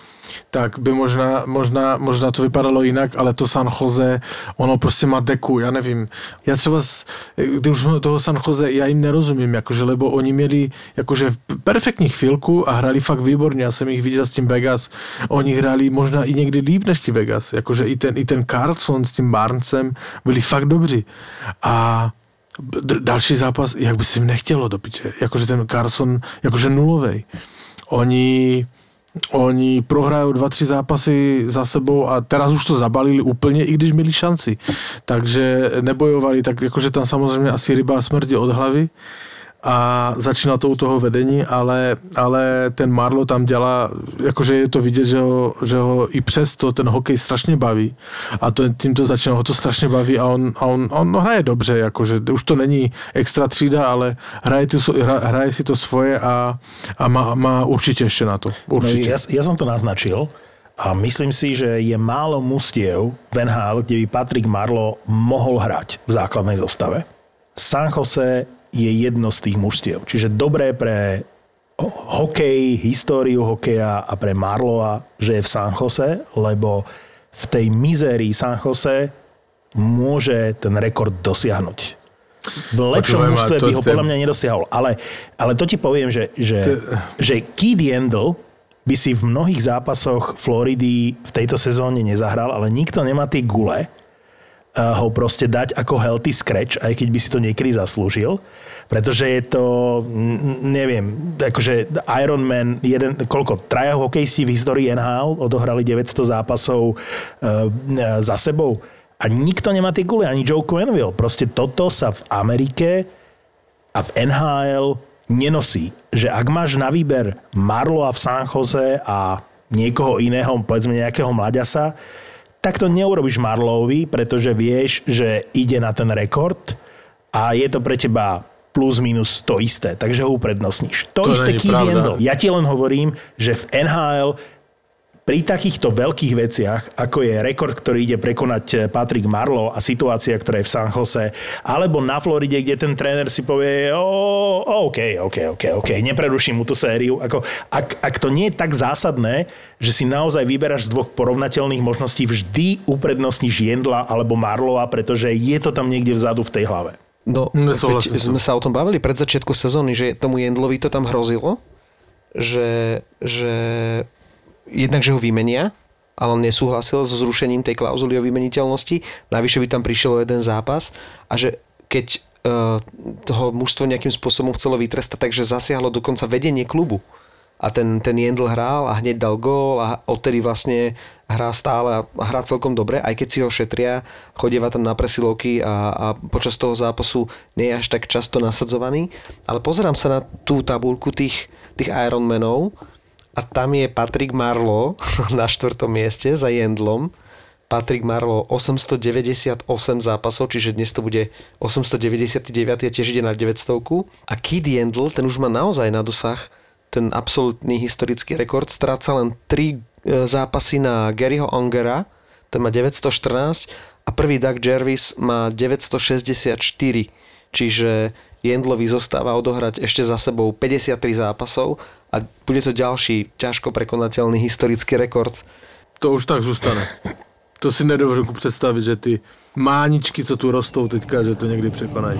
tak by možná, možná, možná to vypadalo jinak, ale to San Jose, ono prostě má deku, já nevím. Já třeba, když už toho San Jose, já jim nerozumím, jakože, lebo oni měli jakože perfektní chvilku a hrali fakt výborně, já jsem jich viděl s tím Vegas, oni hráli možná i někdy líp než ti Vegas, jakože i ten, i ten Carlson s tím Barncem byli fakt dobří. A další zápas, jak by si jim nechtělo do piče, jakože ten Carson, jakože nulovej. Oni Oni prohrajú dva, tři zápasy za sebou a teraz už to zabalili úplně, i když měli šanci. Takže nebojovali, tak jakože tam samozřejmě asi ryba smrdí od hlavy a začíná to u toho vedení, ale, ale ten Marlo tam dělá, jakože je to vidět, že ho, že ho i přesto ten hokej strašně baví a to, tím to začíná, ho to strašně baví a on, a on, on hraje dobře, jakože už to není extra třída, ale hraje, tu, hraje si to svoje a, a má, má určitě ještě na to. Určitě. No, ja, ja som to naznačil a myslím si, že je málo mustiev v NHL, kde by Patrick Marlo mohol hrať v základnej zostave. San Jose je jedno z tých mužstiev. Čiže dobré pre hokej, históriu hokeja a pre Marloa, že je v San Jose, lebo v tej mizérii San Jose môže ten rekord dosiahnuť. V lepšom mužstve by ho podľa mňa nedosiahol. Ale, ale to ti poviem, že, že, že Keith Yandel by si v mnohých zápasoch Floridy v tejto sezóne nezahral, ale nikto nemá tie gule, ho proste dať ako healthy scratch, aj keď by si to niekedy zaslúžil. Pretože je to, neviem, akože Iron Man, jeden, koľko, traja hokejisti v histórii NHL odohrali 900 zápasov uh, za sebou a nikto nemá tie guly, ani Joe Quenville. Proste toto sa v Amerike a v NHL nenosí. Že ak máš na výber Marloa v San Jose a niekoho iného, povedzme nejakého mladiasa, tak to neurobiš Marlovi, pretože vieš, že ide na ten rekord a je to pre teba plus minus to isté, takže ho uprednostníš. To, to isté Keith Ja ti len hovorím, že v NHL pri takýchto veľkých veciach, ako je rekord, ktorý ide prekonať eh, Patrick Marlo a situácia, ktorá je v San Jose, alebo na Floride, kde ten tréner si povie, oh, OK, OK, OK, OK, nepreruším mu tú sériu. Ako, ak, ak to nie je tak zásadné, že si naozaj vyberáš z dvoch porovnateľných možností, vždy uprednostníš Jendla alebo Marlova, pretože je to tam niekde vzadu v tej hlave. No, keď sme sa o tom bavili pred začiatku sezóny, že tomu Jendlovi to tam hrozilo, že, že jednak, že ho vymenia, ale on nesúhlasil so zrušením tej klauzuly o vymeniteľnosti. Navyše by tam prišiel jeden zápas a že keď uh, toho mužstvo nejakým spôsobom chcelo vytrestať, takže zasiahlo dokonca vedenie klubu. A ten, ten Jendl hral a hneď dal gól a odtedy vlastne hrá stále a hrá celkom dobre, aj keď si ho šetria, chodieva tam na presilovky a, a počas toho zápasu nie je až tak často nasadzovaný. Ale pozerám sa na tú tabulku tých, tých Ironmanov a tam je Patrick Marlo na štvrtom mieste za Jendlom. Patrick Marlo 898 zápasov, čiže dnes to bude 899 a tiež ide na 900. A Kid Jendl, ten už má naozaj na dosah ten absolútny historický rekord. Stráca len 3 e, zápasy na Garyho Ongera, ten má 914 a prvý Doug Jervis má 964, čiže Jendlovi zostáva odohrať ešte za sebou 53 zápasov a bude to ďalší ťažko prekonateľný historický rekord. To už tak zůstane. To si nedovedu představit, že ty máničky, co tu rostou teďka, že to někdy překonají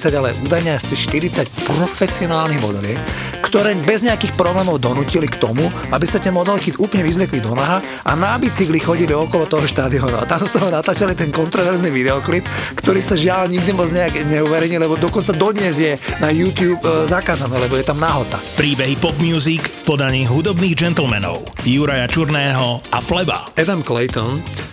ale údajne asi 40 profesionálnych modeliek, ktoré bez nejakých problémov donútili k tomu, aby sa tie modelky úplne vyzvekli do naha a na bicykli chodili okolo toho štádionu. A tam z toho natáčali ten kontroverzný videoklip, ktorý sa žiaľ nikdy moc nejak neuverejnil, lebo dokonca dodnes je na YouTube e, zakázané, lebo je tam nahota. Príbehy pop music v podaní hudobných gentlemanov Juraja Čurného a Fleba. Adam Clayton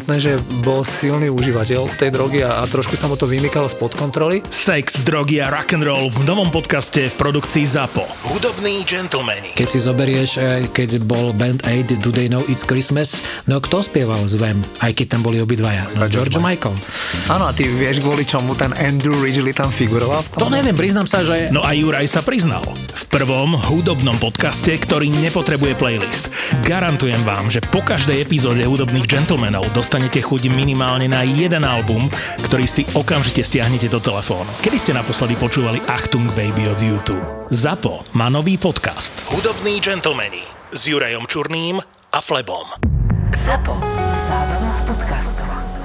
evidentné, že bol silný užívateľ tej drogy a, a trošku sa mu to vymykalo spod kontroly. Sex, drogy a rock and roll v novom podcaste v produkcii ZAPO. Hudobní gentlemani. Keď si zoberieš, eh, keď bol Band Aid Do They Know It's Christmas, no kto spieval z Vem, aj keď tam boli obidvaja? No George, George Michael. Áno, a ty vieš, kvôli čomu ten Andrew Ridgely tam figuroval? V tom? To neviem, priznám sa, že... No a Juraj sa priznal. V prvom hudobnom podcaste, ktorý nepotrebuje playlist. Garantujem vám, že po každej epizóde hudobných gentlemanov dostanete chuť minimálne na jeden album, ktorý si okamžite stiahnete do telefónu. Kedy ste naposledy počúvali Achtung Baby od YouTube? ZAPO má nový podcast Hudobní gentlemani s Jurajom Čurným a Flebom. ZAPO. Zábrná v podcastovách.